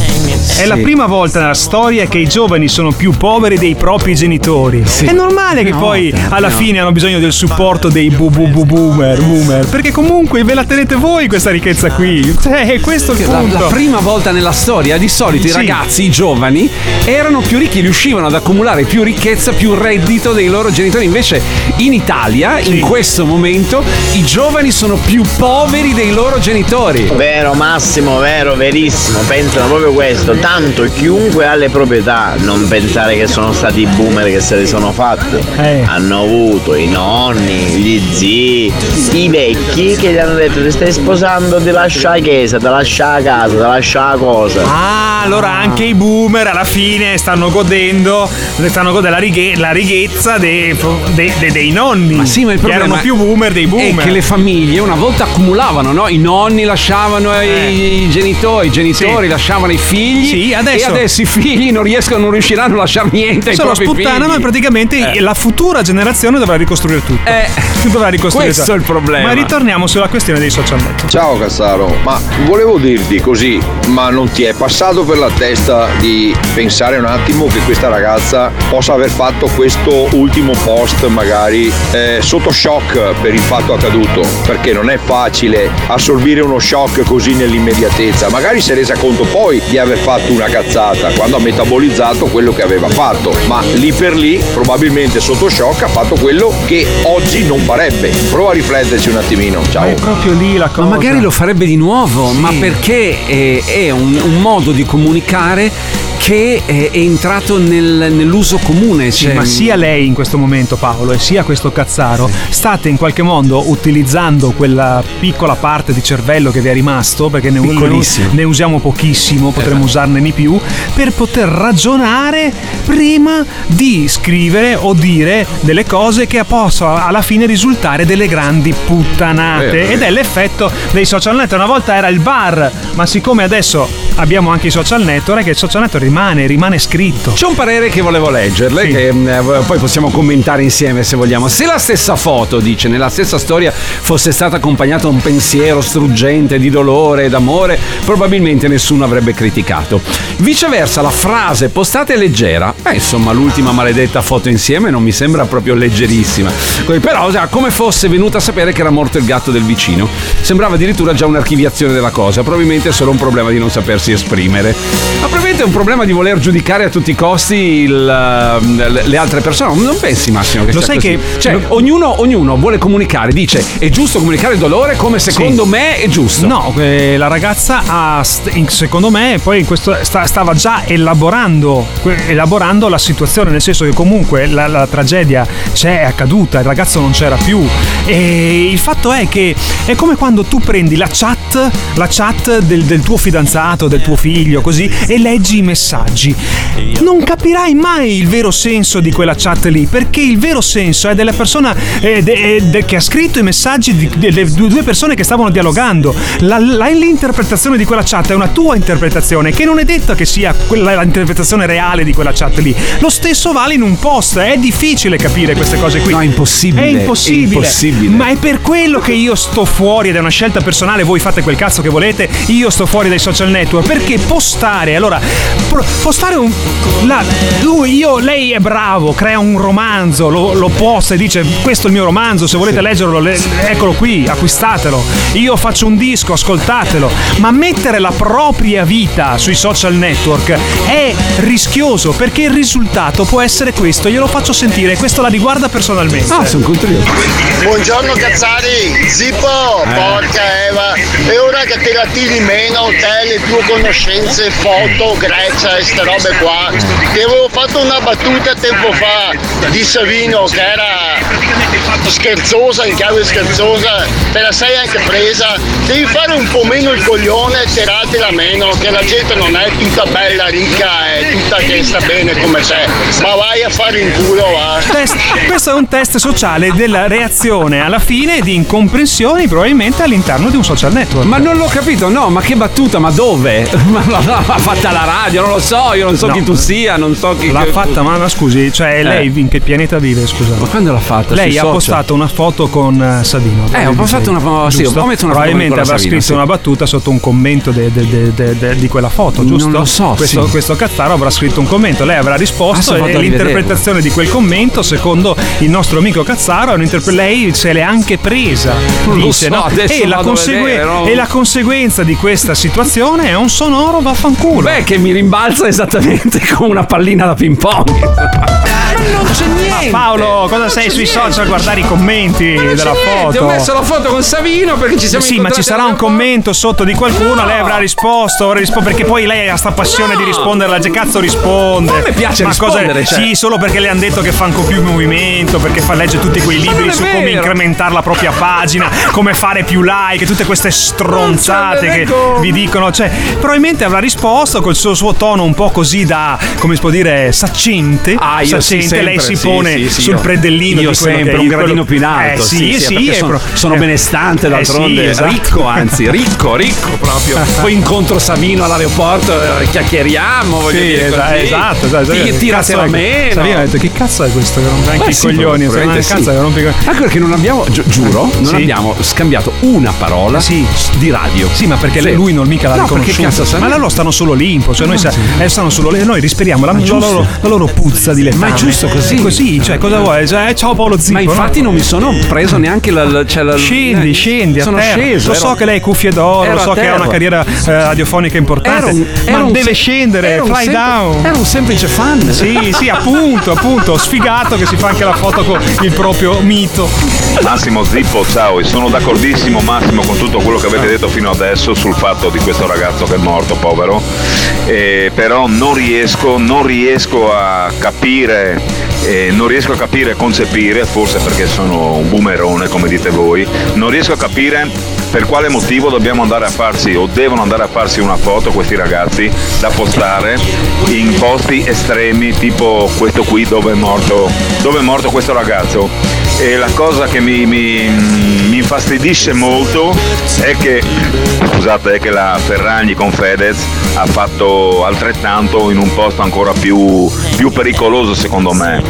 è la Sì. prima volta nella storia che i giovani sono più poveri dei propri genitori. È normale che No, poi no. alla fine hanno bisogno del supporto dei bu bu bu boomer, boomer, perché comunque ve la tenete voi questa ricchezza qui. Cioè, è questo il La, punto. la prima volta nella storia, di solito i Sì. ragazzi, i giovani, erano più ricchi, riuscivano ad accumulare più ricchezza, più reddito dei loro genitori. Invece in Italia, in questo momento, i giovani sono più poveri dei loro genitori. Vero Massimo, vero, verissimo, pensano proprio questo, tanto chiunque ha le proprietà, non pensare che sono stati i boomer che se le sono fatte, Eh. hanno avuto i nonni, gli zii, i vecchi che gli hanno detto ti stai sposando, ti lascia la chiesa, ti lascia la casa, ti lascia la cosa. Ah, allora anche i boomer alla fine stanno godendo, stanno godendo la, righe- la righezza dei, dei- dei- dei nonni. Ma sì, ma il problema erano più boomer dei boomer. È che le famiglie una volta accumulavano, no? I nonni lasciavano ai i genitori, i genitori Sì. lasciavano i figli. Sì, adesso- E adesso i figli non riescono, non riusciranno a lasciare niente propri sputtanano e praticamente Eh. la futura generazione dovrà ricostruire tutto. Eh, dovrà ricostruire questo è il problema. Ma ritorniamo sulla questione dei social network. Ciao Cassaro, ma volevo dirti così, ma non ti è passato per la testa di pensare un attimo che questa ragazza possa aver fatto questo ultimo post magari eh, sotto shock per il fatto accaduto? Perché non è facile assorbire uno shock così nell'immediatezza, magari si è resa conto poi di aver fatto una cazzata quando ha metabolizzato quello che aveva fatto, ma lì per lì probabilmente sotto shock ha fatto quello che oggi non farebbe. Prova a rifletterci un attimino, ciao. Ma è proprio lì la cosa. Ma magari lo farebbe di nuovo, ma perché è, è un, un modo di comunicare che è, è entrato nel- nell'uso comune. Sì, cioè- ma sia lei in questo momento Paolo e sia questo cazzaro state in qualche modo utilizzando quella piccola parte di cervello che vi è rimasto perché ne, ne usiamo pochissimo, potremmo usarne di più per poter ragionare prima di scrivere o dire delle cose che possono alla fine risultare delle grandi puttanate Vero, ed è l'effetto dei social network. Una volta era il bar, ma siccome adesso abbiamo anche i social network, che il social network rimane, rimane scritto. C'è un parere che volevo leggerle, che eh, poi possiamo commentare insieme se vogliamo. Se la stessa foto, dice, nella stessa storia fosse stata accompagnata da un pensiero struggente di dolore ed amore, probabilmente nessuno avrebbe criticato. Viceversa, la frase postata è leggera. Beh, insomma, l'ultima maledetta foto insieme non mi sembra proprio leggerissima. Però, come fosse venuta a sapere che era morto il gatto del vicino. Sembrava addirittura già un'archiviazione della cosa. Probabilmente è solo un problema di non sapersi esprimere. Ma probabilmente è un problema di voler giudicare a tutti i costi il, eh, le altre persone. Non pensi, Massimo? Che Lo sai così? che- Cioè, ognuno, ognuno vuole comunicare, dice è giusto comunicare il dolore come secondo Sì. me è giusto. No, eh, la ragazza ha, secondo me, poi in questo, sta- stava già elaborando, elaborando la situazione, nel senso che comunque la, la tragedia c'è, è accaduta, il ragazzo non c'era più. E il fatto è che è come quando tu prendi la chat, la chat del, del tuo fidanzato, del tuo figlio, così, e leggi i messaggi. Non capirai mai il vero senso di quella chat lì, perché il vero senso è della persona eh, de- de- che ha scritto i messaggi di- delle due due persone che stavano dialogando. La- la- l'interpretazione di quella chat è una tua interpretazione, che non è detto che sia quella, l'interpretazione reale di quella chat lì. Lo stesso vale in un post, è difficile capire queste cose qui. No, è impossibile, È impossibile. è impossibile. Ma è per quello che io sto fuori ed è una scelta personale, voi fate quel cazzo che volete, io sto fuori dai social network perché postare, allora postare un la- lui, io, lei è bravo, crea un romanzo, lo, lo posta e dice questo è il mio romanzo, se volete leggerlo, le- eccolo qui, acquistatelo. Io faccio un disco, ascoltatelo. Ma mettere la propria vita sui social network è rischioso perché il risultato può essere questo, glielo faccio sentire, questo la riguarda personalmente. Ah, sono contento. Buongiorno cazzari, Zippo, Eh. porca Eva, e ora che te la tiri meno te le tue conoscenze, foto, Grecia e ste robe qua, ti avevo fatto una battuta tempo fa di Savino che era scherzosa, in chiave scherzosa, te la sei anche presa, devi fare un po' meno il coglione e tiratela meno, che la gente non è tutta bella, ricca e tutta che sta bene come c'è, ma vai a fare in culo va. Test- questo è un test sociale della reazione alla fine di incomprensioni probabilmente all'interno di un social network. Ma non l'ho capito, no, ma che battuta, ma dove? [LAUGHS] Ma no, no, l'ha fatta la radio, non lo so, io non so No. chi tu sia, non so chi. L'ha che- fatta, ma, ma scusi, cioè Eh. lei in che pianeta vive, scusa? Ma quando l'ha fatta? Lei ha social? postato una foto con eh, Savino. Eh, ho postato una fo- sì, ho una foto Probabilmente avrà Savino, scritto sì. una battuta sotto un commento de- de- de- di quella foto, Non giusto? lo so, Questo, sì. questo cazzaro avrà scritto un commento, lei avrà Ah, risposto vado e l'interpretazione di quel commento, secondo il nostro amico Cazzaro, lei se l'è anche presa. Non dice, so, no? e, la vado a consegue- vedere, no? e la conseguenza di questa situazione è un sonoro vaffanculo. Beh, che mi rimbalza esattamente [LAUGHS] come una pallina da ping pong. non c'è niente. Ma Paolo, cosa sei sui social a guardare i commenti della Niente, foto? Ho messo la foto con Savino perché ci siamo Sì, ma ci sarà un commento sotto di qualcuno, lei avrà risposto, avrà rispo- perché poi lei ha sta passione di rispondere, la cazzo risponde. Ma a me piace ma rispondere, cosa- cioè. Sì, solo perché le hanno detto che fa ancora più movimento, perché fa legge tutti quei libri su come incrementare la propria pagina, come fare più like, tutte queste stronzate che vi dicono, cioè, probabilmente avrà risposto col suo, suo tono un po' così da, come si può dire, saccente. Ah, io sì, saccente, sempre, lei si sì, pone sì, sì, sul io- predellino io di sempre che un quello- gradino più in alto, Eh, sì, sì, sì, sì, è sono- pro- sono eh, benestante eh, d'altronde, sì, esatto. ricco anzi, ricco, ricco proprio. [LAUGHS] Poi incontro Savino all'aeroporto, eh, chiacchieriamo, voglio Sì, dire esatto, esatto, esatto. Ti- è che- meno. Savino ha detto che cazzo è questo che rompe anche i sì, coglioni, sì. cazzo che rompe i coglioni. Anche perché non abbiamo, gi- giuro, non Sì. abbiamo scambiato una parola di radio. Sì, ma perché Sì. lui non mica l'ha No, riconosciuto. cazzo, ma loro stanno solo limpo, cioè noi, sa- eh, stanno solo lì, noi respiriamo la, la loro, la loro puzza di letame. Ma è giusto così. È così, cioè cosa vuoi? Cioè, ciao Paolo Zippo. Ma infatti no? non mi sono preso neanche la. la- cioè la- Scendi, eh, scendi, a sono terra. sceso. Lo ero- so che lei è cuffie d'oro, lo so che ha una carriera eh, radiofonica importante, un- ma un deve scendere, fly sem- down. Era un semplice fan. Sì, sì, appunto, appunto, sfigato che si fa anche la foto con il proprio mito. Massimo Zippo, ciao, e sono d'accordissimo Massimo con tutto quello che avete detto fino adesso sul fatto di questo ragazzo che è morto, povero, Eh, però non riesco, non riesco a capire, eh, non riesco a capire e concepire, forse perché sono un boomerone come dite voi, non riesco a capire per quale motivo dobbiamo andare a farsi o devono andare a farsi una foto questi ragazzi da postare in posti estremi tipo questo qui dove è morto, dove è morto questo ragazzo. E la cosa che mi, mi- mi infastidisce molto è che, scusate, è che la Ferragni con Fedez ha fatto altrettanto in un posto ancora più, più pericoloso secondo me.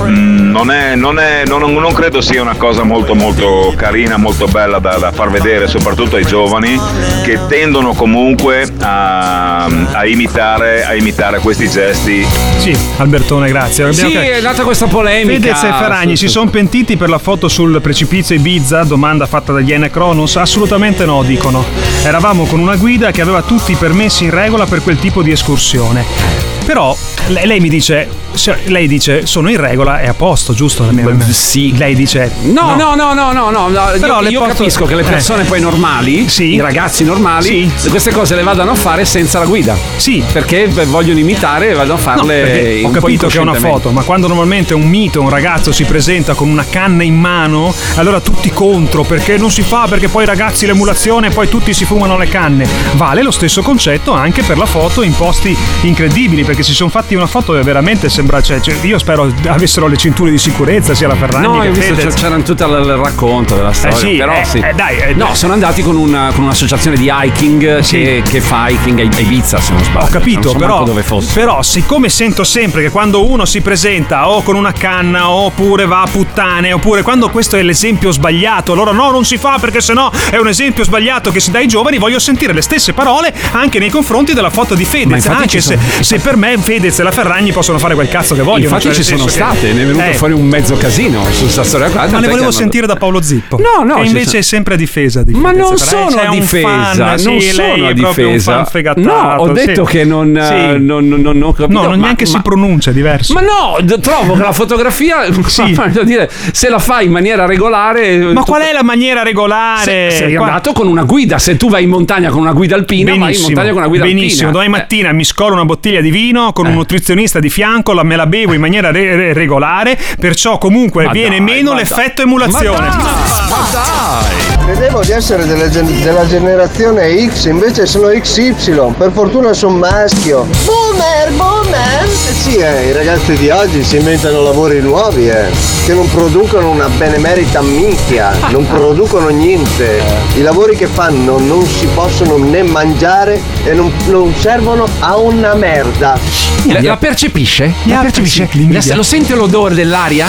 Mm, Non, è- non è- non- non credo sia una cosa molto molto carina, molto bella da, da far vedere, soprattutto ai giovani che tendono comunque a, a imitare, a imitare questi gesti. Sì, Albertone, grazie. Abbiamo Sì, è nata questa polemica. Fedez e Ferragni si sono pentiti per la foto sul precipizio Ibiza? Domanda fatta da Iene Cronus. Assolutamente no, dicono. Eravamo con una guida che aveva tutti i permessi in regola per quel tipo di escursione. Però lei, lei mi dice, lei dice sono in regola, è a posto, giusto? Mia- sì. Lei dice No, no, no, no, no, no, no. Però io, le io posso- capisco che le eh. persone poi normali, i ragazzi normali, queste cose le vadano a fare senza la guida. Sì. Perché beh, vogliono imitare e vanno a No, farle un ho capito che è una foto, ma quando normalmente un mito, un ragazzo si presenta con una canna in mano, allora tutti contro perché non si fa, perché poi ragazzi l'emulazione e poi tutti si fumano le canne. Vale lo stesso concetto anche per la foto in posti incredibili, perché si sono fatti una foto che veramente sembra, cioè, cioè, io spero avessero le cinture di sicurezza sia la Ferragni No, che io visto Fedez. c'era tutto il racconto della storia. sì, però eh, sì. eh, dai, eh, no, sono andati con, una- con un'associazione di hiking che, che fa hiking a Ibiza, se non sbaglio. Ho capito, so però, manco dove fosse. però siccome sento sempre che quando uno si presenta o con una canna oppure va a puttane oppure quando questo è l'esempio sbagliato, allora no, non si fa perché sennò è un esempio sbagliato che si dà ai giovani, voglio sentire le stesse parole anche nei confronti della foto di Fedez, anche se, sono- se per me Fedez e la Ferragni possono fare quel cazzo che vogliono. Infatti cioè, ci sono senso che- state, ne è venuto Eh, fuori un mezzo casino su sta storia qua. ma ne volevo hanno- sentire da Paolo Zippo. No, no, Che invece sono- è sempre a difesa di Ma Fedez, non però, eh, sono a difesa, non sono a è proprio un difesa. No, ho detto che non, eh, non, non, non ho capito. No, non ma- neanche si ma- pronuncia, è diverso. Ma no, trovo che la fotografia, [LAUGHS] [LAUGHS] dire, se la fai in maniera regolare. Ma qual è la maniera regolare? Se, sei andato con una guida, se tu vai in montagna con una guida alpina, vai in montagna con una guida benissimo. alpina. Eh. Domani mattina mi scolo una bottiglia di vino con un nutrizionista di fianco, la, me la bevo in maniera re- re- regolare, perciò comunque Ma viene dai, meno ma l'effetto dai. emulazione. Ma dai, ma dai. Credevo di essere delle gen- della generazione X, invece sono XY. Per fortuna sono maschio. Boomer, boomer! Eh sì, eh, i ragazzi di oggi si inventano lavori nuovi, eh, che non producono una benemerita minchia, non producono niente. I lavori che fanno non si possono né mangiare e non, non servono a una merda. La, la percepisce? La percepisce? La- lo sente l'odore dell'aria?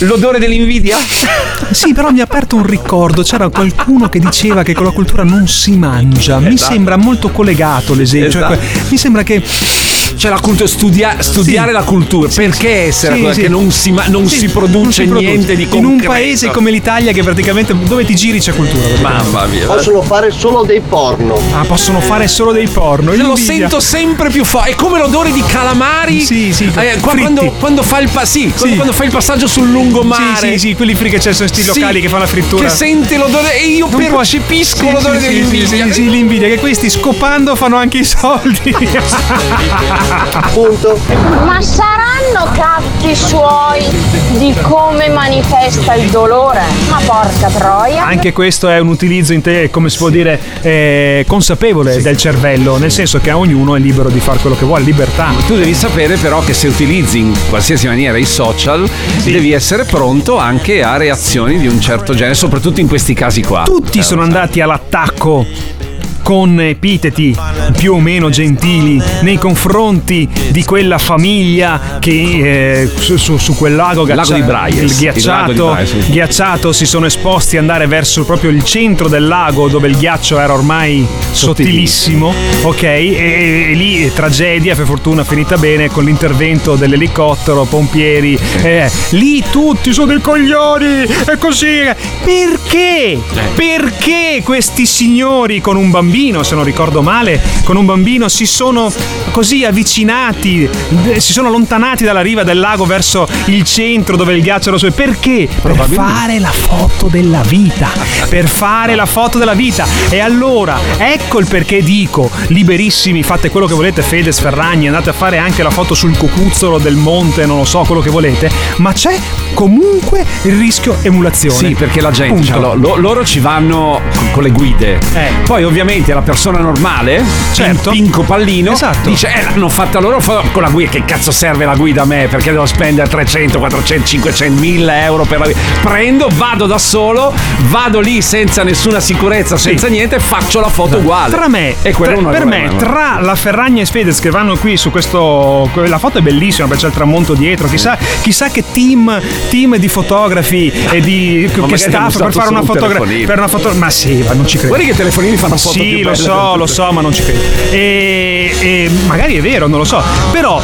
L'odore dell'invidia? [LAUGHS] Sì, però mi ha aperto un ricordo. C'era qualcuno che diceva che con la cultura non si mangia. Mi Esatto. sembra molto collegato l'esempio. Cioè, Esatto. que- mi sembra che. Cioè la cultura, studia- studiare la cultura, perché essere Sì, quella sì. che non si, ma- non Sì, si produce non si produce. niente di In concreto? un paese come l'Italia, che praticamente dove ti giri c'è cultura. Mamma mia. Possono fare solo dei porno. Ah, possono fare solo dei porno. Lo Invidia. sento sempre più forte. È come l'odore di calamari. Sì, sì, eh, quando, quando fa il pa- sì, quando, Sì. quando fa il passaggio sul lungomare. Sì, sì, sì, quelli free che c'è sono sti Sì, locali che fanno la frittura. Che sente l'odore e io Non percepisco Sì, l'odore sì, sì, dell'invidia. Sì, sì, l'invidia, che questi scopando fanno anche i soldi. [LAUGHS] Punto. Ma saranno catti suoi di come manifesta il dolore? Ma porca troia! Anche questo è un utilizzo, inte- come si può dire, eh, consapevole del cervello, nel senso che a ognuno è libero di fare quello che vuole, libertà. Tu devi sapere però che se utilizzi in qualsiasi maniera i social devi essere pronto anche a reazioni di un certo genere, soprattutto in questi casi qua. Tutti Eh, sono andati all'attacco con epiteti più o meno gentili nei confronti di quella famiglia che eh, su, su- su quel lago, Il lago Braies, ghiacciato, Braies, sì. ghiacciato si sono esposti ad andare verso proprio il centro del lago dove il ghiaccio era ormai sottilissimo, ok? E, e lì eh, tragedia, per fortuna finita bene con l'intervento dell'elicottero, pompieri, eh, lì tutti sono dei coglioni e così. Perché? Perché questi signori con un bambino, se non ricordo male, con un bambino si sono così avvicinati, eh, si sono allontanati dalla riva del lago verso il centro dove il ghiaccio era su. Perché? Per fare la foto della vita. Per fare la foto della vita. E allora, ecco il perché dico, liberissimi, fate quello che volete, Fedez, Ferragni, andate a fare anche la foto sul cocuzzolo del monte, non lo so, quello che volete, ma c'è comunque il rischio emulazione. Sì, perché la gente, cioè, lo- lo- loro ci vanno con, con le guide. Poi, ovviamente, la persona normale, Certo. Pin- Pinco Pallino, Esatto. dice: Eh, l'hanno fatta loro con la guida. Che cazzo serve la guida a me? Perché devo spendere 300, 400, 500, 1000 euro per la guida. Prendo, vado da solo, vado lì senza nessuna sicurezza, senza niente, faccio la foto uguale. Tra me, e quello tra- per me, tra la Ferragni e Fedez che vanno qui su questo. La foto è bellissima perché c'è il tramonto dietro. Chissà, chissà che team, team di fotografi e di. che staff per fare una fotografia. Per una foto. Ma sì, ma non ci credo. Guarda che i telefonini fanno foto Sì, lo so, lo so, ma non ci credo. E, e magari è vero, non lo so. Però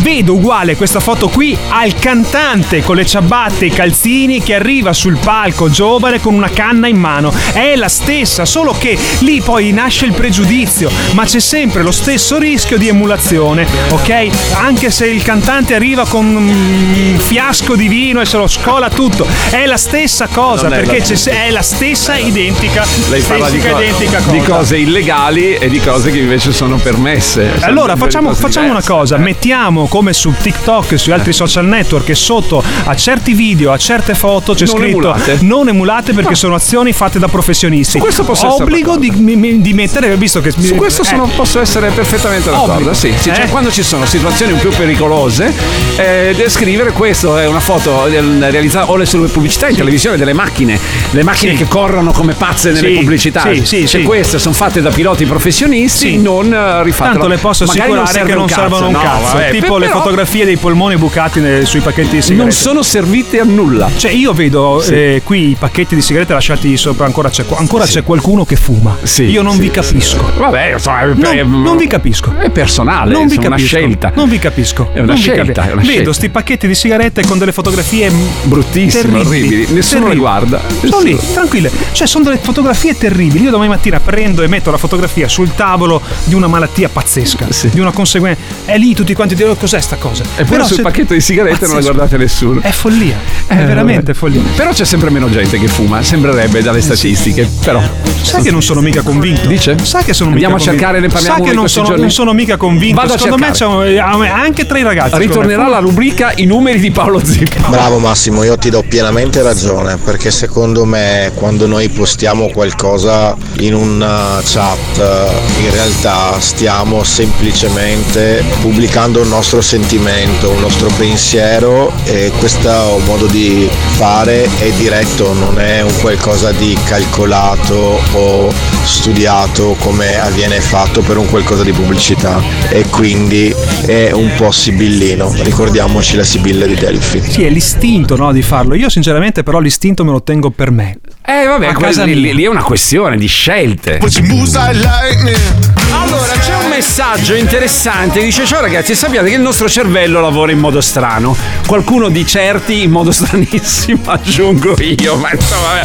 vedo uguale questa foto qui al cantante con le ciabatte e i calzini che arriva sul palco giovane con una canna in mano. È la stessa, solo che lì poi nasce il pregiudizio, ma c'è sempre lo stesso rischio di emulazione, ok? Anche se il cantante arriva con un fiasco di vino e se lo scola tutto, è la stessa cosa, Non è perché la c'è- è la stessa identica, Lei parla di, stessa co- identica cosa. di cose illegali e di cose che invece sono permesse. Allora facciamo, facciamo una cosa, mettiamo come su TikTok e sui altri social network che sotto a certi video, a certe foto c'è Non scritto emulate. non emulate perché sono azioni fatte da professionisti. Su questo posso Obbligo di, mi- di mettere, visto che Su questo sono- posso essere perfettamente d'accordo. Obbligo. Sì, sì, cioè Eh? quando ci sono situazioni un più pericolose, eh, descrivere questo è una foto del- realizzata o le sulle pubblicità in televisione delle macchine, le macchine Sì. che corrono come pazze nelle Sì, pubblicità. sì, sì, Se sì. queste sono fatte da piloti professionisti, Sì. non eh, rifatte. Tanto le posso Magari assicurare serve che non cazzo, servono un no, cazzo. vabbè, tipo per- le fotografie dei polmoni bucati nei- sui pacchetti di sigarette. Non sono servite a nulla. Cioè, io vedo Sì. eh, qui i pacchetti di sigarette lasciati sopra, ancora c'è, ancora c'è qualcuno che fuma. Sì, io non sì, vi capisco. Vabbè, insomma, è, No, è- non vi capisco. È personale, Non vi è una capisco. scelta. Non vi capisco. È una Non scelta, è una Vedo scelta. sti pacchetti di sigarette con delle fotografie Bruttissime, terribili, orribili. Nessuno le terribili. guarda. Sono lì, tranquille. Cioè, sono delle fotografie terribili. Io domani mattina prendo e metto la fotografia sul tavolo di una malattia pazzesca, di una conseguenza. È lì tutti quanti dicono cos'è sta cosa. E poi sul se- pacchetto di sigarette non la Pazzesco. guardate nessuno. È follia. È Eh, veramente vabbè. follia. Però c'è sempre meno gente che fuma, sembrerebbe dalle statistiche. Però. Sai che non sono mica convinto. Dice? Sai che sono Andiamo mica a cercare, ne convinto. parliamo Sai che non sono, non sono mica convinto. Vado a Secondo me cercare. c'è un- anche tra i ragazzi. me. Ritornerà la rubrica I numeri di Paolo Zippo. Bravo Massimo, io ti do pienamente ragione perché secondo me quando noi postiamo qualcosa in una chat eh, in realtà stiamo semplicemente pubblicando un nostro sentimento, un nostro pensiero e questo modo di fare è diretto, non è un qualcosa di calcolato o studiato come avviene fatto per un qualcosa di pubblicità e quindi è un po' sibillino, ricordiamoci la sibilla di Delphi. Sì, è l'istinto no, di farlo. Io, sinceramente, però, l'istinto me lo tengo per me. Eh, vabbè, A quella- casa lì, lì è una questione di scelte. Allora, c'è un messaggio interessante. Dice: Ciao ragazzi, sappiate che il nostro cervello lavora in modo strano. Qualcuno di certi in modo [LAUGHS] stranissimo, aggiungo io. Ma insomma.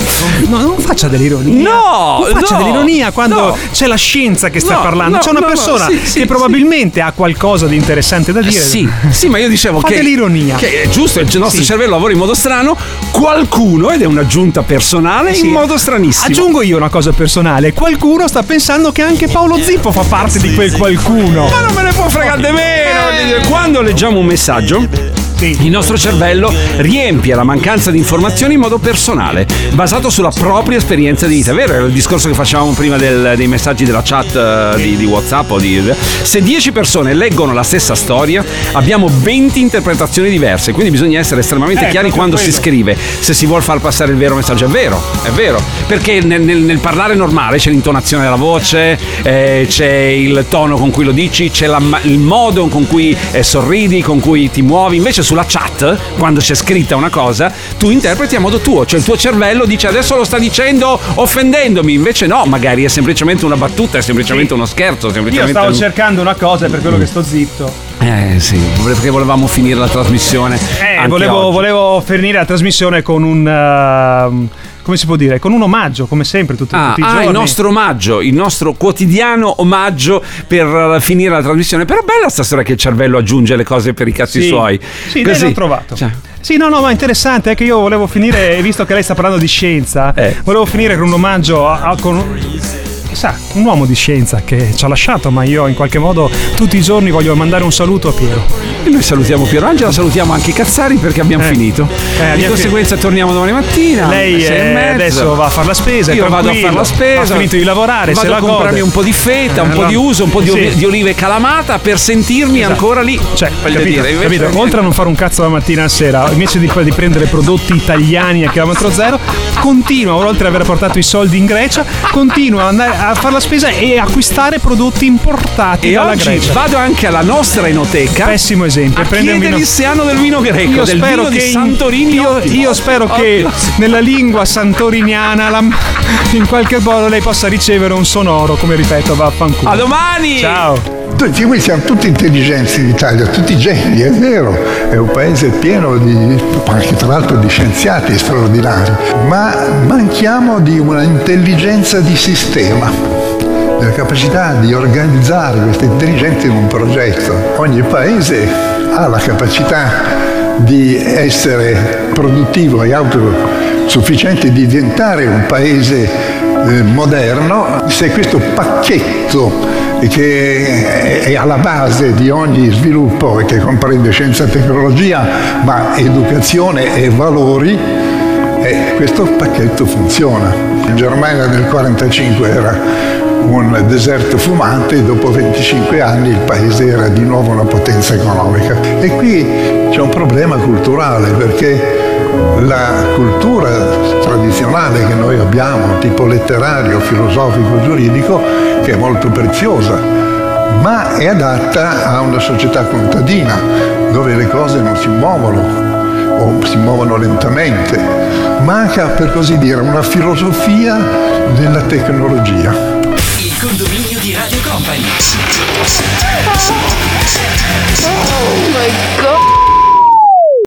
No, non faccia dell'ironia. No, non faccia no, dell'ironia quando no. c'è la scienza che sta No, parlando. no, c'è una persona sì, sì, che probabilmente ha qualcosa di interessante da dire. Sì, sì, ma io dicevo Fate che, l'ironia. che è giusto, il nostro Sì. cervello lavora in modo strano. Qualcuno, ed è un'aggiunta personale, Sì. in modo stranissimo. Aggiungo io una cosa personale. Qualcuno sta pensando che anche Paolo Zippo fa parte di quel qualcuno. Ma non me ne può fregare di meno. Quando leggiamo un messaggio. Il nostro cervello riempie la mancanza di informazioni in modo personale, basato sulla propria esperienza di vita. Vero, era il discorso che facevamo prima del- dei messaggi della chat eh, di, di WhatsApp o di. Se 10 persone leggono la stessa storia, abbiamo 20 interpretazioni diverse. Quindi bisogna essere estremamente Eh, chiari quando si quello. scrive. Se si vuole far passare il vero messaggio, è vero, è vero. Perché nel, nel- nel parlare normale c'è l'intonazione della voce, eh, c'è il tono con cui lo dici, c'è la il modo con cui eh, sorridi, con cui ti muovi. Invece sulla chat, quando c'è scritta una cosa, tu interpreti a modo tuo. Cioè il tuo cervello dice adesso lo sta dicendo offendendomi. Invece no, magari è semplicemente una battuta, è semplicemente uno scherzo, Io semplicemente stavo un- cercando una cosa e per quello che sto zitto. Eh sì, perché volevamo finire la trasmissione. Eh, volevo, volevo finire la trasmissione con un. ehm, come si può dire? Con un omaggio, come sempre, tutti, Ah, tutti i ah, giorni. il nostro omaggio, il nostro quotidiano omaggio per eh, finire la trasmissione. Però bella sta storia che il cervello aggiunge le cose per i cazzi Sì. suoi. Sì, dai, l'ho trovato. Cioè, Sì, no, no, ma interessante è che io volevo finire, visto che lei sta parlando di scienza, Eh. volevo finire con un omaggio a, a- con chissà, un uomo di scienza che ci ha lasciato, ma io in qualche modo tutti i giorni voglio mandare un saluto a Piero. e noi salutiamo Piero Angela, salutiamo anche i Cazzari perché abbiamo Eh. finito. Eh, Di conseguenza torniamo domani mattina. Lei eh, adesso va a fare la spesa, Io vado a fare la spesa. Ha finito di lavorare, vado se la a comprarmi gode. un po' di feta, un Eh, po' no. di uso, un po' di, Sì. oli- di olive calamata per sentirmi Esatto. ancora lì. Cioè, Voglio capito, dire, capito? Oltre a non fare un cazzo la mattina alla sera, invece di, di prendere prodotti italiani a chilometro zero, continua, oltre ad aver portato i soldi in Grecia, continua ad andare a fare la spesa e acquistare prodotti importati E dalla oggi Grecia. vado anche alla nostra enoteca. Pessimo esempio. A chiedergli vino- se hanno del vino greco, Io del spero che Santorini. io, io spero che Ottimo. nella lingua santoriniana la- in qualche modo lei possa ricevere un sonoro, come ripeto, vaffanculo. A domani! Ciao! Noi siamo tutti intelligenti in Italia, tutti geni, è vero, è un paese pieno di, anche tra l'altro di scienziati straordinari, ma manchiamo di una intelligenza di sistema, della capacità di organizzare questa intelligenza in un progetto. Ogni paese ha la capacità di essere produttivo e autosufficiente, di diventare un paese eh, moderno, se questo pacchetto che è alla base di ogni sviluppo e che comprende scienza e tecnologia, ma educazione e valori, e questo pacchetto funziona. In Germania nel 1945 era un deserto fumante dopo 25 anni il paese era di nuovo una potenza economica. E qui c'è un problema culturale perché la cultura tradizionale che noi abbiamo, tipo letterario, filosofico, giuridico, che è molto preziosa, ma è adatta a una società contadina dove le cose non si muovono o si muovono lentamente. Manca, per così dire, una filosofia della tecnologia. Il condominio di Radio Company.